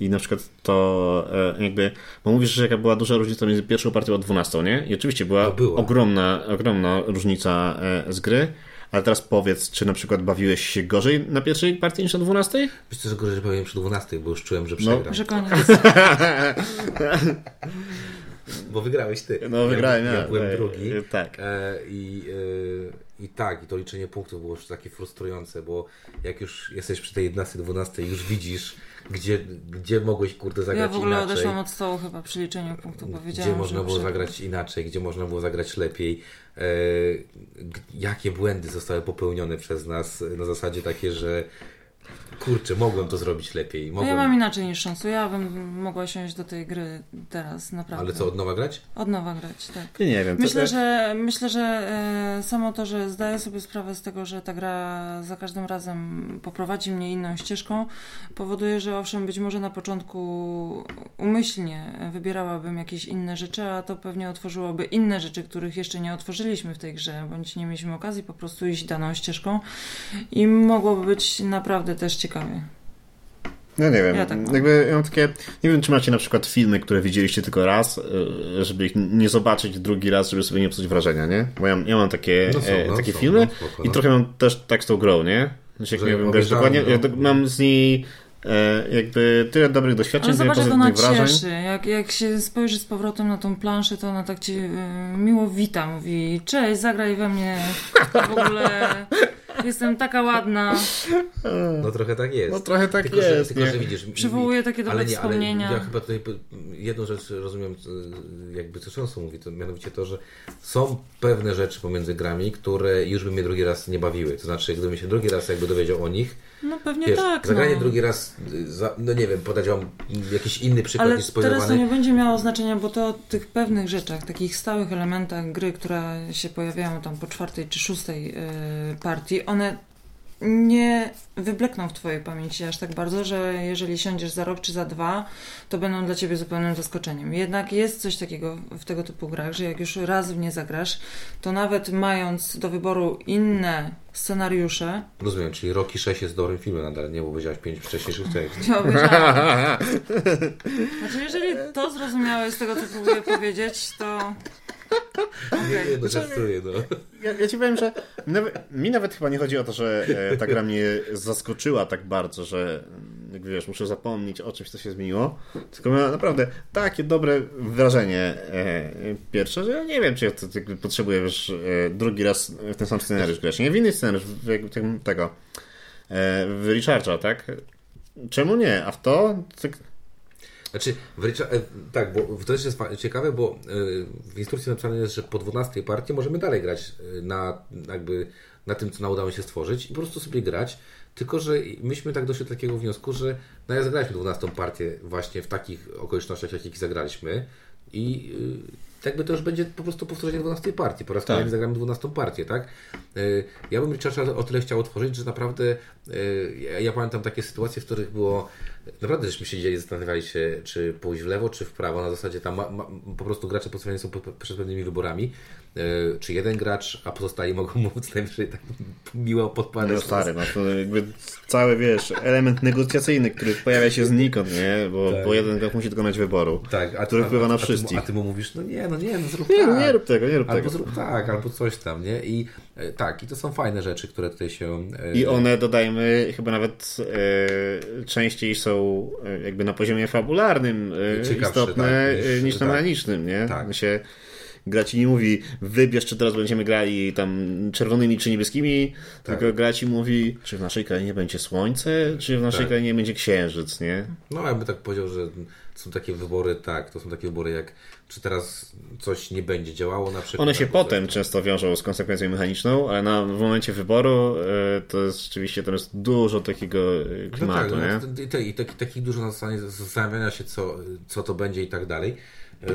i na przykład to e, jakby, bo mówisz, że jaka była duża różnica między pierwszą partią a dwunastą, nie? I oczywiście była, no była. ogromna, ogromna różnica z gry, ale teraz powiedz, czy na przykład bawiłeś się gorzej na pierwszej partii niż na dwunastej? Myślę, że gorzej bawiłem przy dwunastej, bo już czułem, że przegram. No. Że koniec. [LAUGHS] bo wygrałeś ty. No wygrałem ja. Ja, byłem drugi. Tak. E, I... E, i tak, i to liczenie punktów było już takie frustrujące, bo jak już jesteś przy tej 11, 12 już widzisz, gdzie, gdzie mogłeś kurde zagrać inaczej. Ja w ogóle inaczej, odeszłam od stołu chyba przy liczeniu punktów, bo wiedziałam, Gdzie można było zagrać inaczej, gdzie można było zagrać lepiej. E, jakie błędy zostały popełnione przez nas na zasadzie takie, że kurczę, mogłem to zrobić lepiej. Mogłem... No ja mam inaczej niż szansę. Ja bym mogła siąść do tej gry teraz, naprawdę. Ale co, od nowa grać? Od nowa grać, tak. Nie wiem. Myślę, to... że, myślę, że e, samo to, że zdaję sobie sprawę z tego, że ta gra za każdym razem poprowadzi mnie inną ścieżką, powoduje, że owszem, być może na początku umyślnie wybierałabym jakieś inne rzeczy, a to pewnie otworzyłoby inne rzeczy, których jeszcze nie otworzyliśmy w tej grze, bądź nie mieliśmy okazji po prostu iść daną ścieżką i mogłoby być naprawdę też ciekawie. No nie wiem, ja tak jakby ja mam takie, nie wiem czy macie na przykład filmy, które widzieliście tylko raz, e, żeby ich nie zobaczyć drugi raz, żeby sobie nie psuć wrażenia, nie? Bo ja, ja mam takie, no są, e, no takie są, filmy no, i trochę mam też tak z tą grą, nie? Znaczy, jak nie wiem, dokładnie, ja do, mam z niej e, jakby tyle dobrych doświadczeń, Ale zobacz, jak ona wrażeń. cieszy. Jak, jak się spojrzy z powrotem na tą planszę, to ona tak cię e, miło wita, mówi cześć, zagraj we mnie w ogóle [LAUGHS] Jestem taka ładna. No trochę tak jest. No trochę tak tylko, jest. Że, tylko, że widzisz. Przywołuje takie dobre ale nie, wspomnienia. Ale ja chyba tutaj jedną rzecz rozumiem, jakby co często mówi, to mianowicie to, że są pewne rzeczy pomiędzy grami, które już by mnie drugi raz nie bawiły. To znaczy, gdybym się drugi raz jakby dowiedział o nich, no pewnie Wiesz, tak. Zagranie no. drugi raz, no nie wiem, podać Wam jakiś inny przykład Ale niż spoilowany. teraz to nie będzie miało znaczenia, bo to o tych pewnych rzeczach, takich stałych elementach gry, które się pojawiają tam po czwartej czy szóstej yy, partii, one nie wyblekną w Twojej pamięci aż tak bardzo, że jeżeli siądziesz za rok czy za dwa, to będą dla Ciebie zupełnym zaskoczeniem. Jednak jest coś takiego w tego typu grach, że jak już raz w nie zagrasz, to nawet mając do wyboru inne scenariusze... Rozumiem, czyli Rocky 6 jest dobrym filmem nadal, nie? Bo powiedziałeś pięć wcześniejszych części. [LAUGHS] Znaczy, jeżeli to zrozumiałeś z tego, co próbuję powiedzieć, to... Okay. Nie, nie, no żartuję, no. Ja, ja ci powiem, że nawet, mi nawet chyba nie chodzi o to, że e, ta gra mnie zaskoczyła tak bardzo, że jak wiesz, muszę zapomnieć o czymś, co się zmieniło, tylko miała naprawdę takie dobre wrażenie e, pierwsze, że ja nie wiem, czy ja to, potrzebuję wiesz, e, drugi raz w ten sam scenariusz grać. Nie w inny scenariusz, w, tego, w Richarda, tak? Czemu nie? A w to... Znaczy, e, tak, bo to też jest ciekawe, bo e, w instrukcji napisane jest, że po 12 partii możemy dalej grać e, na, jakby, na tym, co nam udało się stworzyć i po prostu sobie grać. Tylko, że myśmy tak doszli do takiego wniosku, że no ja zagraliśmy 12 partię właśnie w takich okolicznościach, jakich zagraliśmy i jakby to już będzie po prostu powtórzenie 12 partii. Po raz tak. kolejny zagramy 12 partię, tak? Ja bym Richarda o tyle chciał otworzyć, że naprawdę ja pamiętam takie sytuacje, w których było Naprawdę żeśmy siedzieli, zastanawiali się, czy pójść w lewo, czy w prawo. Na zasadzie tam ma, ma, po prostu gracze postawieni są przed pewnymi wyborami. Yy, czy jeden gracz, a pozostali mogą [LAUGHS] móc najwyżej tak miło podpadać. No stary, no to jakby cały, wiesz, element negocjacyjny, który pojawia się znikąd, nie? Bo, tak. bo jeden gracz musi dokonać wyboru, tak, a, który wpływa na wszystkich. A ty, mu, a ty mu mówisz, no nie, no nie, no zrób nie, tak. No nie rób tego, nie rób albo tego. zrób tak, albo coś tam, nie? I e, tak, i to są fajne rzeczy, które tutaj się... E, I one, dodajmy, chyba nawet e, częściej są E, jakby na poziomie fabularnym e, Ciekawsze, istotne tak, niż, niż na tak. mechanicznym, nie? Tak. Się, gra ci nie mówi wybierz, czy teraz będziemy grali tam czerwonymi czy niebieskimi, tak. tylko gra ci mówi, czy w naszej krainie będzie słońce, czy w naszej tak. krainie będzie księżyc, nie? No, ja bym tak powiedział, że są takie wybory, tak, to są takie wybory jak czy teraz coś nie będzie działało na przykład. One się potem często wiążą z konsekwencją mechaniczną, ale na, w momencie wyboru e, to jest rzeczywiście jest dużo takiego klimatu, no tak, no, nie? No, I, i, i takich dużo na zasadzie zastanawiania się, co, co to będzie i tak dalej. E,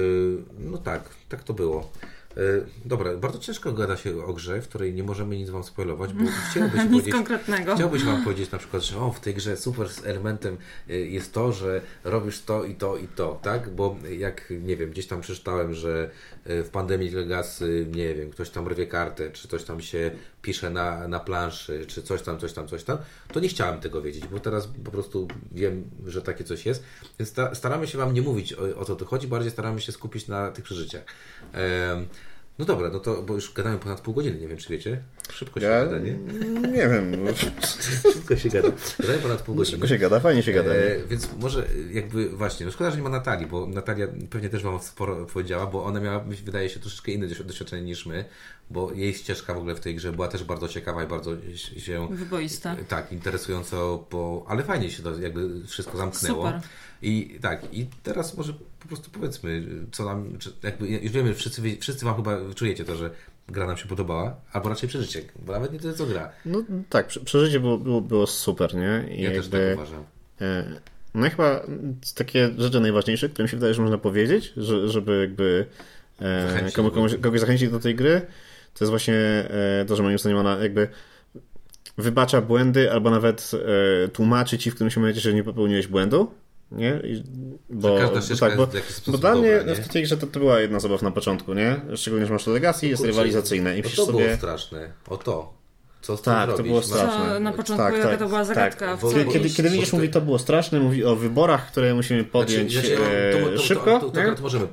no tak, tak to było. E, dobra, bardzo ciężko gada się o grze, w której nie możemy nic wam spoilować, bo [LAUGHS] chciałbyś nic konkretnego. Chciałbyś wam powiedzieć na przykład, że o, w tej grze super elementem e, jest to, że robisz to i to i to, tak? Bo jak, nie wiem, gdzieś tam przeczytałem, że e, w Pandemii Legacy, nie wiem, ktoś tam rwie kartę, czy coś tam się pisze na, na planszy, czy coś tam, coś tam, coś tam, to nie chciałem tego wiedzieć, bo teraz po prostu wiem, że takie coś jest, więc staramy się wam nie mówić o, o co tu chodzi, bardziej staramy się skupić na tych przeżyciach. No dobra, no to, bo już gadamy ponad pół godziny, nie wiem czy wiecie. Szybko się ja, gada, nie? Nie wiem. [LAUGHS] Szybko się gada. Gadamy ponad pół godziny. Szybko się gada, fajnie się gada. E, więc może jakby właśnie, no szkoda, że nie ma Natalii, bo Natalia pewnie też Wam sporo powiedziała, bo ona miała, wydaje się, troszeczkę inne doświadczenie niż my, bo jej ścieżka w ogóle w tej grze była też bardzo ciekawa i bardzo się... Wyboista. Tak, interesująco, bo, ale fajnie się to jakby wszystko zamknęło. Super. I tak, i teraz może po prostu powiedzmy, co nam, jakby, już wiemy, wszyscy, wszyscy Wam chyba czujecie to, że gra nam się podobała, albo raczej przeżycie, bo nawet nie to, co gra. No tak, przeżycie było, było, było super, nie? I ja jakby, też tak uważam. E, no i chyba takie rzeczy najważniejsze, które mi się wydaje, że można powiedzieć, że, żeby jakby e, komu, komuś, kogoś zachęcić do tej gry, to jest właśnie e, to, że moim zdaniem ona jakby wybacza błędy, albo nawet tłumaczy ci w którymś momencie, że nie popełniłeś błędu, nie? I, bo, każda bo, tak, bo, bo dla mnie dobra, w tej grze to, to była jedna zabaw na początku, nie? Szczególnie, że masz to Legacy, jest rywalizacyjne i no to sobie... było straszne. O to. Co z tak, to było straszne. Co, na początku tak, jaka tak, to była zagadka. Tak. Kiedy, kiedy, kiedy widzisz, mówi to było straszne, mówi o wyborach, które musimy podjąć znaczy, znaczy, to, to, szybko. To, to, to, możemy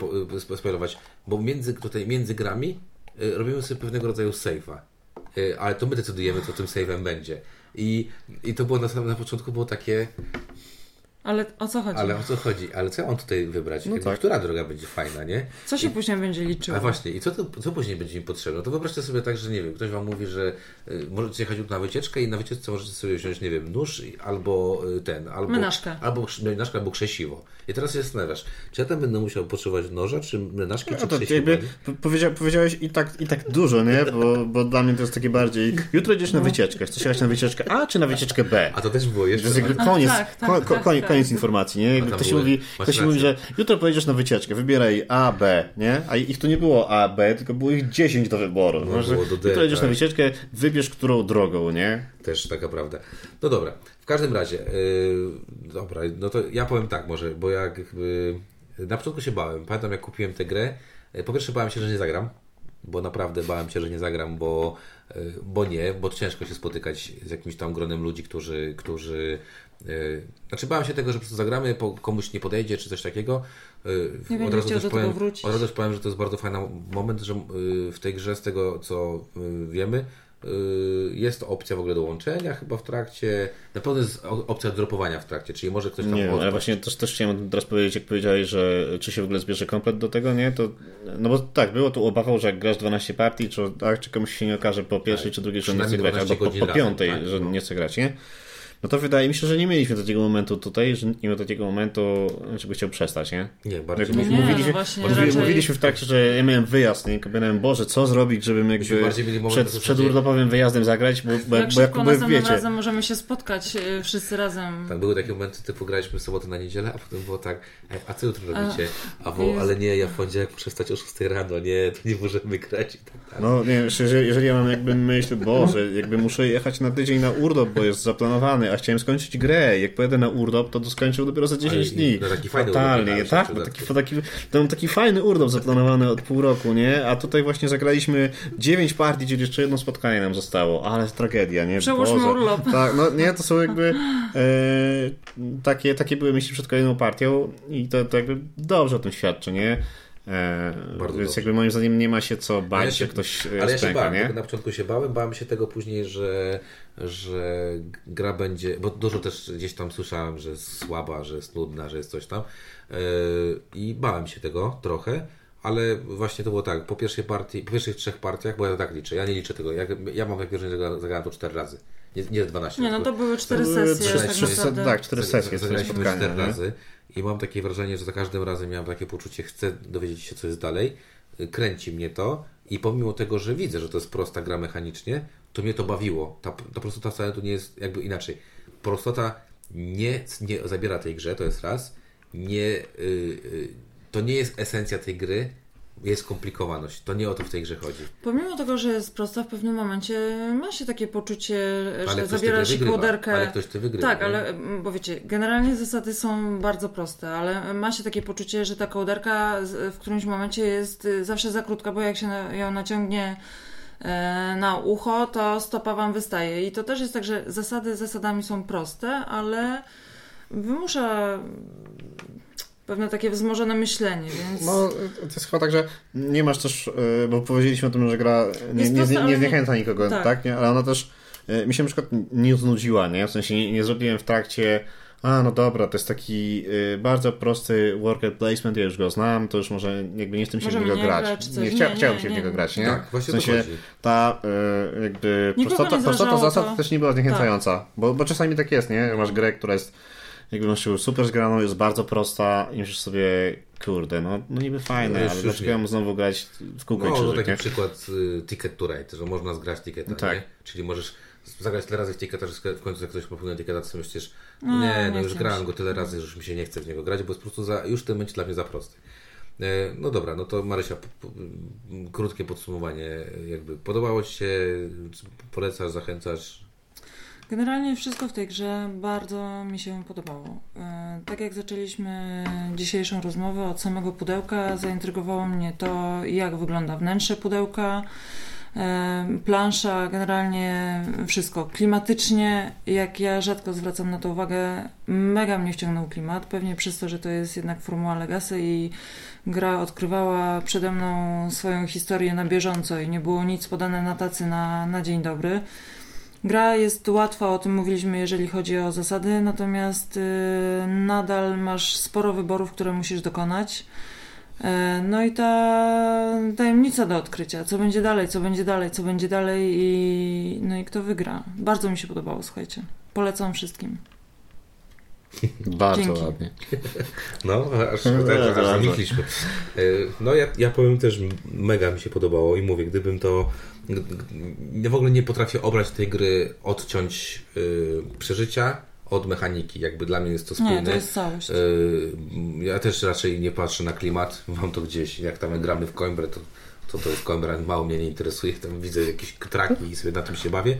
spoilować, bo między, tutaj między grami y, robimy sobie pewnego rodzaju save'a. Y, ale to my decydujemy, co tym save'em będzie. I, I to było na, na początku było takie ale o co chodzi? Ale o co chodzi? Ale co ja mam tutaj wybrać? No tak. Która droga będzie fajna, nie? Co się I, później będzie liczyło? A właśnie, i co, to, co później będzie mi potrzebne? No to wyobraźcie sobie tak, że nie wiem, ktoś wam mówi, że y, możecie jechać na wycieczkę i na wycieczce możecie sobie wziąć, nie wiem, nóż albo y, ten, albo... Menażkę. Albo menażkę, albo krzesiwo. I teraz się zastanawiasz, czy ja tam będę musiał potrzebować noża, czy menażki, no, czy to jakby powiedział, powiedziałeś i tak, i tak dużo, nie? Bo, bo dla mnie to jest takie bardziej, jutro idziesz na no. wycieczkę, chcesz jechać na wycieczkę A, czy na wycieczkę B? A to też było jeszcze... Koniec, tak, tak, tak, koniec, tak. Koniec informacji, nie? jakby ktoś, mówi, ktoś mówi, że jutro pojedziesz na wycieczkę, wybieraj A, B, nie? A ich tu nie było A, B, tylko było ich 10 do wyboru. No, było do D, jutro jedziesz tak. na wycieczkę, wybierz którą drogą, nie? Też taka prawda. No dobra, w każdym razie, yy, dobra, no to ja powiem tak może, bo jak yy, na początku się bałem. Pamiętam jak kupiłem tę grę, yy, po pierwsze bałem się, że nie zagram, bo naprawdę bałem się, że nie zagram, bo, yy, bo nie, bo ciężko się spotykać z jakimś tam gronem ludzi, którzy, którzy znaczy bałem się tego, że po prostu zagramy, komuś nie podejdzie, czy coś takiego. E, nie od razu też powiem, wrócić. Od razu powiem, że to jest bardzo fajny moment, że e, w tej grze, z tego co wiemy, jest opcja w ogóle dołączenia chyba w trakcie. Na pewno jest opcja dropowania w trakcie, czyli może ktoś tam. Nie, ale właśnie też, też chciałem teraz powiedzieć, jak powiedziałeś, że czy się w ogóle zbierze komplet do tego, nie? To, no bo tak, było tu obawą, że jak grasz 12 partii, czy, tak, czy komuś się nie okaże po pierwszej tak, czy drugiej, że nie chce grać, albo po, po piątej, tak, że no. nie chce grać, nie? No to wydaje mi się, że nie mieliśmy takiego momentu tutaj, że nie ma takiego momentu, żeby chciał przestać, nie? Nie, bardzo nie. nie mówiliśmy, no raczej... mówiliśmy w trakcie, że ja miałem wyjazd, nie? Powiedziałem, Boże, co zrobić, żebym jakby przed, przed urlopowym wyjazdem zagrać, bo, bo, jak, bo jak bo wiecie. razem możemy się spotkać e, wszyscy razem. Tak, były takie momenty, typu graliśmy w sobotę na niedzielę, a potem było tak, a co jutro robicie? A bo, ale nie, ja w poniedziałek muszę wstać o 6 rano, nie, to nie możemy grać i tak dalej. No nie, jeżeli, jeżeli ja mam jakby myśl, Boże, jakby muszę jechać na tydzień na urlop, bo jest zaplanowany, a chciałem skończyć grę. Jak pojadę na urlop, to skończę dopiero za 10 dni. No taki fajny Totalnie, urlop, tak? Bo taki, taki, to mam taki fajny urlop zaplanowany od pół roku, nie? A tutaj właśnie zagraliśmy 9 partii, czyli jeszcze jedno spotkanie nam zostało. Ale tragedia, nie? Przełóżmy Boże. urlop. Tak, no nie, to są jakby e, takie, takie były myśli przed kolejną partią i to, to jakby dobrze o tym świadczy, nie? E, Bardzo więc dobrze. jakby moim zdaniem nie ma się co bać, ja się, że ktoś Ale spęka, ja się bałem, nie? na początku się bałem, bałem się tego później, że, że gra będzie, bo dużo też gdzieś tam słyszałem, że jest słaba, że jest nudna, że jest coś tam e, i bałem się tego trochę, ale właśnie to było tak, po pierwszej partii, po pierwszych trzech partiach, bo ja tak liczę, ja nie liczę tego, ja, ja mam jak że zagrałem to cztery razy. Nie, nie 12. Nie, no to były cztery sesje. Trzy, tak, trzy, tak, cztery sesje. Zagraliśmy cztery razy i mam takie wrażenie, że za każdym razem miałem takie poczucie, chcę dowiedzieć się, co jest dalej, kręci mnie to i pomimo tego, że widzę, że to jest prosta gra mechanicznie, to mnie to bawiło. Ta, ta prostota wcale to nie jest jakby inaczej. Prostota nie, nie zabiera tej grze, to jest raz. Nie, yy, to nie jest esencja tej gry, jest komplikowaność. To nie o to w tej grze chodzi. Pomimo tego, że jest prosta, w pewnym momencie ma się takie poczucie, ale że zabierasz kołderkę. Ale ktoś ty wygrywa. Tak, nie? ale bo wiecie, generalnie zasady są bardzo proste, ale ma się takie poczucie, że ta kołderka w którymś momencie jest y, zawsze za krótka, bo jak się ją naciągnie e, na ucho, to stopa wam wystaje. I to też jest tak, że zasady zasadami są proste, ale wymusza pewne takie wzmożone myślenie, więc... No, to jest chyba tak, że nie masz też, e, bo powiedzieliśmy o tym, że gra nie, nie, nie, nie zniechęca nikogo, tak. tak? Nie? Ale ona też e, mi się na przykład nie znudziła, nie? W sensie nie, nie zrobiłem w trakcie a no dobra, to jest taki y, bardzo prosty worker placement, ja już go znam, to już może jakby nie chcę się w niego grać. grać nie, chcia, nie, chciałbym się w niego grać, nie? Tak, właśnie w sensie ta y, jakby prostota, prostota zasad to... też nie była zniechęcająca, tak. bo, bo czasami tak jest, nie? Masz grę, która jest jakby masz super zgraną, jest bardzo prosta i myślisz sobie, kurde, no, no niby fajne, no ale dlaczego ja mam znowu grać w kółko no, krzyżyk, taki nie? przykład y, Ticket to Ride, że można zgrać ticketa, tak. nie? Czyli możesz zagrać tyle razy w ticketa, że w końcu jak ktoś proponuje ticketa, to sobie myślisz, no, nie, no już grałem go tyle razy, że już mi się nie chce w niego grać, bo jest po prostu za, już w tym momencie dla mnie za prosty. E, no dobra, no to Marysia, krótkie podsumowanie, jakby podobało Ci się, polecasz, zachęcasz? Generalnie wszystko w tej grze bardzo mi się podobało. E, tak jak zaczęliśmy dzisiejszą rozmowę od samego pudełka, zaintrygowało mnie to, jak wygląda wnętrze pudełka, plansza, generalnie wszystko. Klimatycznie, jak ja rzadko zwracam na to uwagę, mega mnie wciągnął klimat. Pewnie przez to, że to jest jednak formuła Legacy i gra odkrywała przede mną swoją historię na bieżąco i nie było nic podane na tacy na, na dzień dobry. Gra jest łatwa, o tym mówiliśmy, jeżeli chodzi o zasady, natomiast yy, nadal masz sporo wyborów, które musisz dokonać. E, no i ta tajemnica do odkrycia, co będzie dalej, co będzie dalej, co będzie dalej i no i kto wygra. Bardzo mi się podobało, słuchajcie. Polecam wszystkim. Bardzo Dzięki. ładnie. No, aż, tak, aż zamikliśmy. E, no ja, ja powiem też, mega mi się podobało i mówię, gdybym to w ogóle nie potrafię obrać tej gry, odciąć yy, przeżycia, od mechaniki. Jakby dla mnie jest to spójne. Nie, to jest całość. Y, ja też raczej nie patrzę na klimat. [LAUGHS] Mam to gdzieś, jak tam gramy w Coimbrę, to to, to jest Coimbra mało mnie nie interesuje. Tam widzę jakieś traki i sobie na tym się bawię.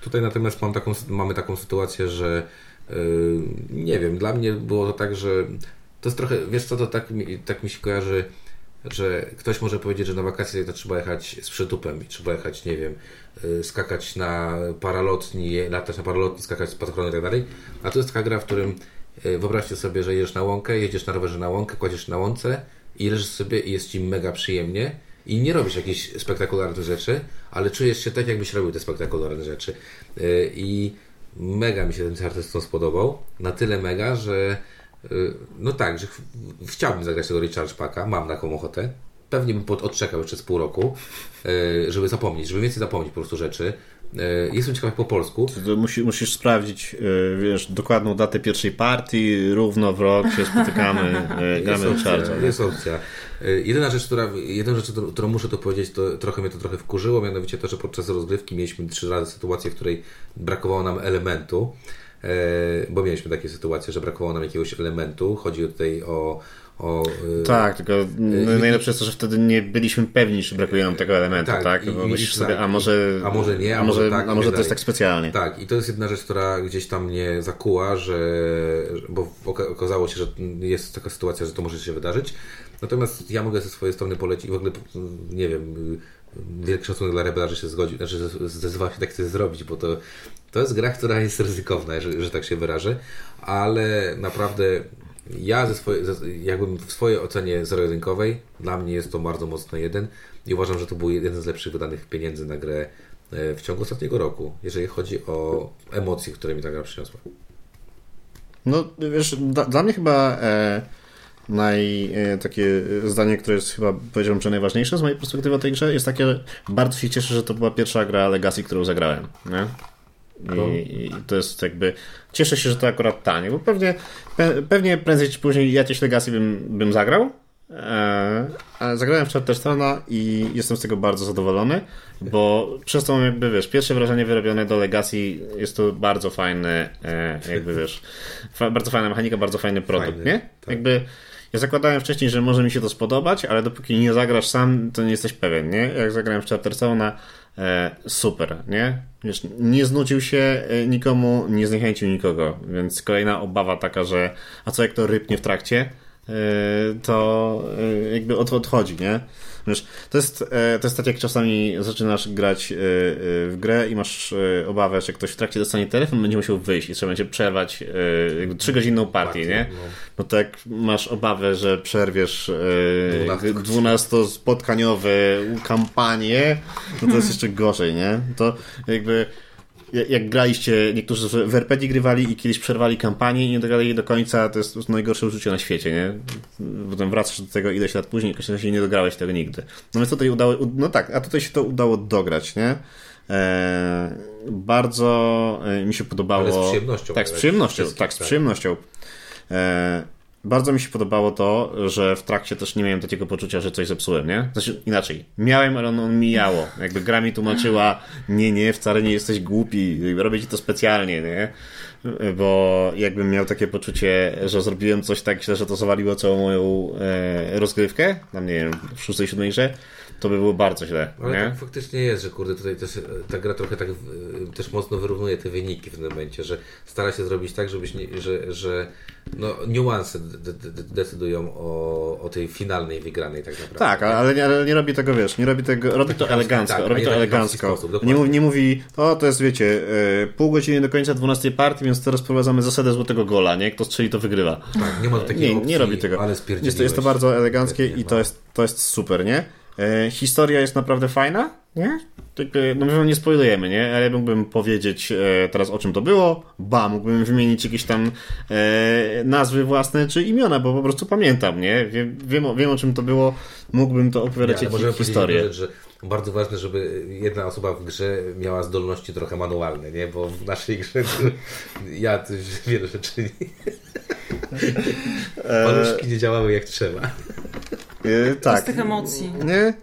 Tutaj natomiast mam taką, mamy taką sytuację, że nie wiem, dla mnie było to tak, że to jest trochę, wiesz co, to tak mi, tak mi się kojarzy że ktoś może powiedzieć, że na wakacje to trzeba jechać z przytupem i trzeba jechać, nie wiem, y, skakać na paralotni, latać na paralotni, skakać z spadochronu i tak dalej. A to jest taka gra, w którym y, wyobraźcie sobie, że jedziesz na łąkę, jedziesz na rowerze na łąkę, kładziesz na łące i leżysz sobie i jest Ci mega przyjemnie i nie robisz jakichś spektakularnych rzeczy, ale czujesz się tak, jakbyś robił te spektakularne rzeczy. I mega mi się ten Charterstone spodobał. Na tyle mega, że Y, no tak, że ch chciałbym zagrać tego Recharge Packa, mam taką ochotę. Pewnie bym odczekał jeszcze z pół roku, y, żeby zapomnieć, żeby więcej zapomnieć po prostu rzeczy. Y, jestem ciekaw po polsku. Musi, musisz sprawdzić wiesz, dokładną datę pierwszej partii, równo w rok się spotykamy, [LAUGHS] gramy jest opcja, Jest opcja. Jedyna rzecz, która, jedyna rzecz, którą muszę to powiedzieć, to trochę mnie to trochę wkurzyło, mianowicie to, że podczas rozgrywki mieliśmy trzy razy sytuację, w której brakowało nam elementu. E, bo mieliśmy takie sytuacje, że brakowało nam jakiegoś elementu. Chodzi tutaj o. o e, tak, tylko najlepsze jest to, że wtedy nie byliśmy pewni, czy brakuje nam tego elementu, tak? tak? Bo myślisz sobie, a może, a może nie, a może, tak, a może to jest tak specjalnie. Tak, i to jest jedna rzecz, która gdzieś tam mnie zakuła, że, bo okazało się, że jest taka sytuacja, że to może się wydarzyć. Natomiast ja mogę ze swojej strony polecić, w ogóle nie wiem, wielki szacunek dla Rebela, że się zgodził, że zdecydował się tak coś zrobić, bo to, to jest gra, która jest ryzykowna, że, że tak się wyrażę, ale naprawdę ja ze swojej, jakbym w swojej ocenie zero-jedynkowej, dla mnie jest to bardzo mocno jeden i uważam, że to był jeden z lepszych wydanych pieniędzy na grę e, w ciągu ostatniego roku, jeżeli chodzi o emocje, które mi ta gra przyniosła. No, wiesz, dla, dla mnie chyba e, naj, e, takie zdanie, które jest chyba, powiedziałbym, że najważniejsze z mojej perspektywy o tej grze, jest takie, bardzo się cieszę, że to była pierwsza gra Legacy, którą zagrałem. Nie? I, I, to jest jakby. Cieszę się, że to akurat tanie, bo pewnie, pe, pewnie prędzej czy później jakieś Legacy bym, bym zagrał. E, ale zagrałem w Charterstona i jestem z tego bardzo zadowolony, bo przez to jakby wiesz, pierwsze wrażenie wyrobione do Legacy jest to bardzo fajne, e, jakby wiesz, fa, bardzo fajna mechanika, bardzo fajny produkt, Fajny, nie? Tak. Jakby ja zakładałem wcześniej, że może mi się to spodobać, ale dopóki nie zagrasz sam, to nie jesteś pewien, nie? Jak zagrałem w Charterstone'a, e, super, nie? Wiesz, nie znudził się e, nikomu, nie zniechęcił nikogo, więc kolejna obawa taka, że a co jak to rybnie w trakcie, e, to e, jakby od, odchodzi, nie? Wiesz, to, jest, e, to jest tak, jak czasami zaczynasz grać e, e, w grę i masz obawę, że ktoś w trakcie dostanie telefon, będzie musiał wyjść i trzeba będzie przerwać trzygodzinną partię, nie? No. jak masz obawę, że przerwiesz dwunastospotkaniowe kampanię, no to jest jeszcze gorzej, nie? To jakby jak graliście, niektórzy w RPG grywali i kiedyś przerwali kampanię i nie dogadali do końca, to jest najgorsze uczucie na świecie, nie? Potem wracasz do tego ileś lat później i się nie dograłeś tego nigdy. No więc tutaj udało, no tak, a tutaj się to udało dograć, nie? Eee, bardzo e, mi się podobało. Ale z przyjemnością. Tak, z przyjemnością, tak, z przyjemnością. Eee, bardzo mi się podobało to, że w trakcie też nie miałem takiego poczucia, że coś zepsułem, nie? Znaczy inaczej, miałem, ale ono mijało. Jakby gra mi tłumaczyła, nie, nie, wcale nie jesteś głupi, robię ci to specjalnie, nie? Bo jakbym miał takie poczucie, że zrobiłem coś tak że to zawaliło całą moją e, rozgrywkę, tam nie wiem, w szóstej, siódmej grze, to by było bardzo źle. Ale nie? tak faktycznie jest, że kurde, tutaj też, ta gra trochę tak też mocno wyrównuje te wyniki w tym momencie, że stara się zrobić tak, żebyś nie, że, że no, niuanse de, de, decydują o, o tej finalnej wygranej tak naprawdę. Tak, ale nie, ale nie robi tego, wiesz, nie robi tego, robi to elegancko, tak, robi to elegancko. Sposób, nie, mówi, nie mówi, o to jest, wiecie, e, pół godziny do końca 12 partii, więc teraz prowadzamy zasadę złotego gola, nie? Kto strzeli, to wygrywa. Tak, nie ma takiej nie, opcji, nie robi tego. Ale jest, to, jest to bardzo eleganckie i to jest, to jest super, nie? E, historia jest naprawdę fajna, nie? no my nie spoilujemy, nie? Ale mógłbym powiedzieć e, teraz o czym to było. Ba, mógłbym wymienić jakieś tam e, nazwy własne czy imiona, bo po prostu pamiętam, nie? Wiem, wiem, wiem o czym to było. Mógłbym to opowiadać ja, jak historię. Rzecz, że bardzo ważne, żeby jedna osoba w grze miała zdolności trochę manualne, nie? Bo w naszej grze ja też wiele rzeczy nie... Paluszki nie działały jak trzeba. E, tak. Z tych emocji. Nie?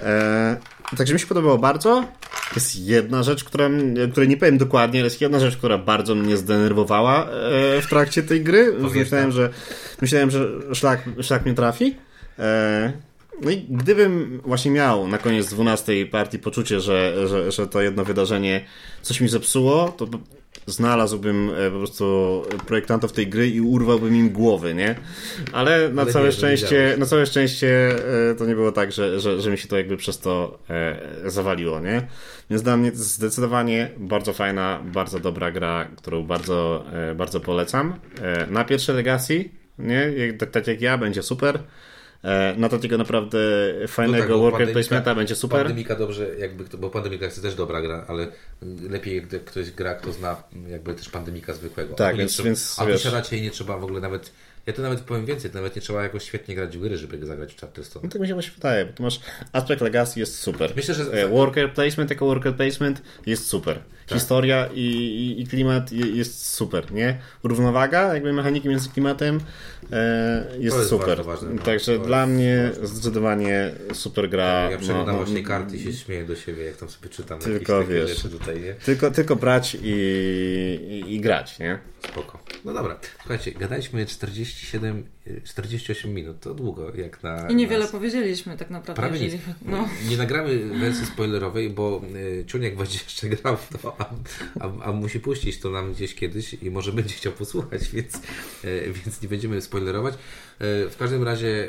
E, także mi się podobało bardzo. Jest jedna rzecz, która, której nie powiem dokładnie, ale jest jedna rzecz, która bardzo mnie zdenerwowała e, w trakcie tej gry. Myślałem, że, myślałem, że szlak, szlak mnie trafi. E, no i gdybym właśnie miał na koniec 12 partii poczucie, że, że, że to jedno wydarzenie coś mi zepsuło, to znalazłbym e, po prostu projektantów tej gry i urwałbym im głowy, nie? Ale na Ale całe nie, szczęście, na całe szczęście e, to nie było tak, że, że, że mi się to jakby przez to e, zawaliło, nie? Więc dla mnie zdecydowanie bardzo fajna, bardzo dobra gra, którą bardzo, bardzo polecam. Na pierwsze Legacy, nie? Tak, tak jak ja, będzie super. E, no to takiego naprawdę fajnego no tak, worker placementa będzie super. Pandemika dobrze, jakby, bo Pandemika jest też dobra gra, ale lepiej gdy ktoś gra, kto zna jakby też Pandemika zwykłego. Tak, więc, trzeba, więc A wiesz... jej nie trzeba w ogóle nawet ja to nawet powiem więcej, to nawet nie trzeba jakoś świetnie grać w gry, żeby zagrać w Charterstone. No tak mi się właśnie wydaje, bo tu masz aspekt Legacy jest super. Myślę, że... E, worker placement jako worker placement jest super. Tak. Historia i, i, i, klimat jest super, nie? Równowaga jakby mechaniki między klimatem e, jest, jest, super. Ważne, no. Także to dla mnie zdecydowanie super gra. Ja przeglądam no, no, właśnie karty i się śmieję do siebie, jak tam sobie czytam tylko, wiesz, tutaj, nie? Tylko, tylko brać i, i, i grać, nie? Spoko. No dobra, słuchajcie, gadaliśmy 47, 48 minut, to długo jak na... I niewiele nas. powiedzieliśmy tak naprawdę. Prawie jeżeli... no. Nie nagramy wersji spoilerowej, bo y, Ciuniek będzie jeszcze grał w to, a, a, a, musi puścić to nam gdzieś kiedyś i może będzie chciał posłuchać, więc, y, więc nie będziemy spoilerować. Y, w każdym razie,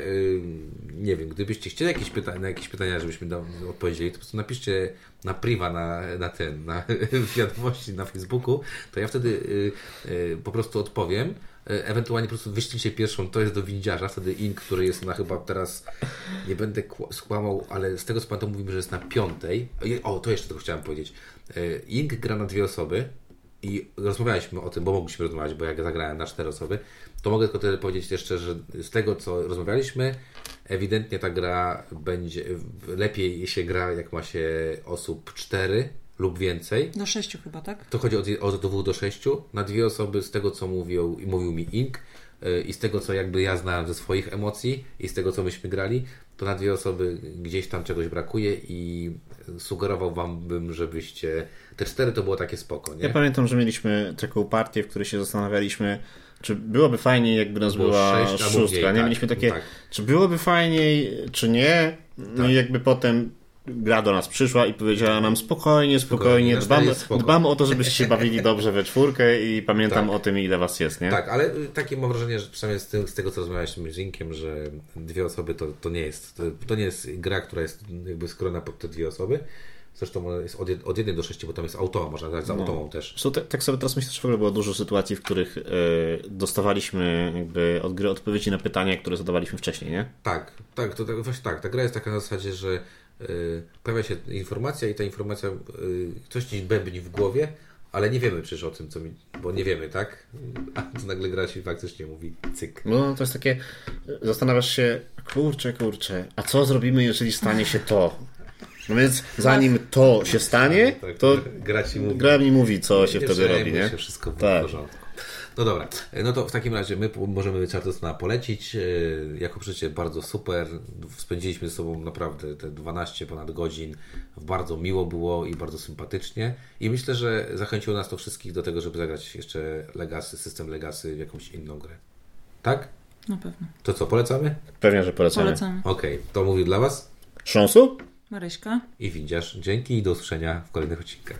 nie wiem, gdybyście chcieli jakieś pytania, na jakieś pytania, żebyśmy do, odpowiedzieli, to po prostu napiszcie na priwa, na, na ten, na [LAUGHS] wiadomości na Facebooku, to ja wtedy po prostu odpowiem. E, ewentualnie po prostu wyślijcie pierwszą, to jest do windziarza, wtedy Ink, który jest na chyba teraz, nie będę skłamał, ale z tego co pamiętam mówimy, że jest na piątej. O, to jeszcze tylko chciałem powiedzieć. E, Ink gra na dwie osoby i rozmawialiśmy o tym, bo mogliśmy rozmawiać, bo jak zagrałem na cztery osoby, to mogę tylko tyle powiedzieć jeszcze, że z tego co rozmawialiśmy, ewidentnie ta gra będzie, lepiej się gra jak ma się osób cztery, lub więcej. Do sześciu chyba, tak? To chodzi od, od dwóch do sześciu. Na dwie osoby z tego, co mówił, mówił mi Ink yy, i z tego, co jakby ja znałem ze swoich emocji i z tego, co myśmy grali, to na dwie osoby gdzieś tam czegoś brakuje i sugerował wam bym, żebyście... Te cztery to było takie spoko, nie? Ja pamiętam, że mieliśmy taką partię, w której się zastanawialiśmy, czy byłoby fajniej, jakby nas było była szóstka, nie? Tak, Mieliśmy takie, tak. czy byłoby fajniej, czy nie? No tak. i jakby potem gra do nas przyszła i powiedziała nam spokojnie, spokojnie, spokojnie dbam, dbam o to, żebyście się bawili dobrze we czwórkę i pamiętam tak. o tym, ile was jest, nie? Tak, ale takie mam wrażenie, że przynajmniej z, tym, z tego, co rozmawialiśmy z Zinkiem, że dwie osoby to, to nie jest, to, to nie jest gra, która jest jakby skrona pod te dwie osoby, Zresztą jest od, od 1 do 6, bo tam jest auto, można grać z no. automą też. So, tak, tak sobie teraz myślę, że w ogóle było dużo sytuacji, w których y, dostawaliśmy jakby od gry odpowiedzi na pytania, które zadawaliśmy wcześniej, nie? Tak, tak, to, tak, właśnie tak. Ta gra jest taka na zasadzie, że y, pojawia się informacja i ta informacja y, coś ci bębni w głowie, ale nie wiemy przecież o tym, co mi, bo nie wiemy, tak? A to nagle gra się faktycznie mówi cyk. No to jest takie, zastanawiasz się, kurczę, kurczę, a co zrobimy, jeżeli stanie się to? No więc zanim to się stanie, tak, to gra, ci mówi, gra mi mówi, co się wtedy robi, nie? się wszystko tak. w porządku. No dobra, no to w takim razie my możemy Charterstona polecić. E, jako przecież bardzo super. Spędziliśmy ze sobą naprawdę te 12 ponad godzin. Bardzo miło było i bardzo sympatycznie. I myślę, że zachęciło nas to wszystkich do tego, żeby zagrać jeszcze Legacy, system Legacy w jakąś inną grę. Tak? Na pewno. To co, polecamy? Pewnie, że polecamy. Polecamy. Okej, okay. to mówił dla Was? Szansu? Maryśka i Widziarz. Dzięki i do usłyszenia w kolejnych odcinkach.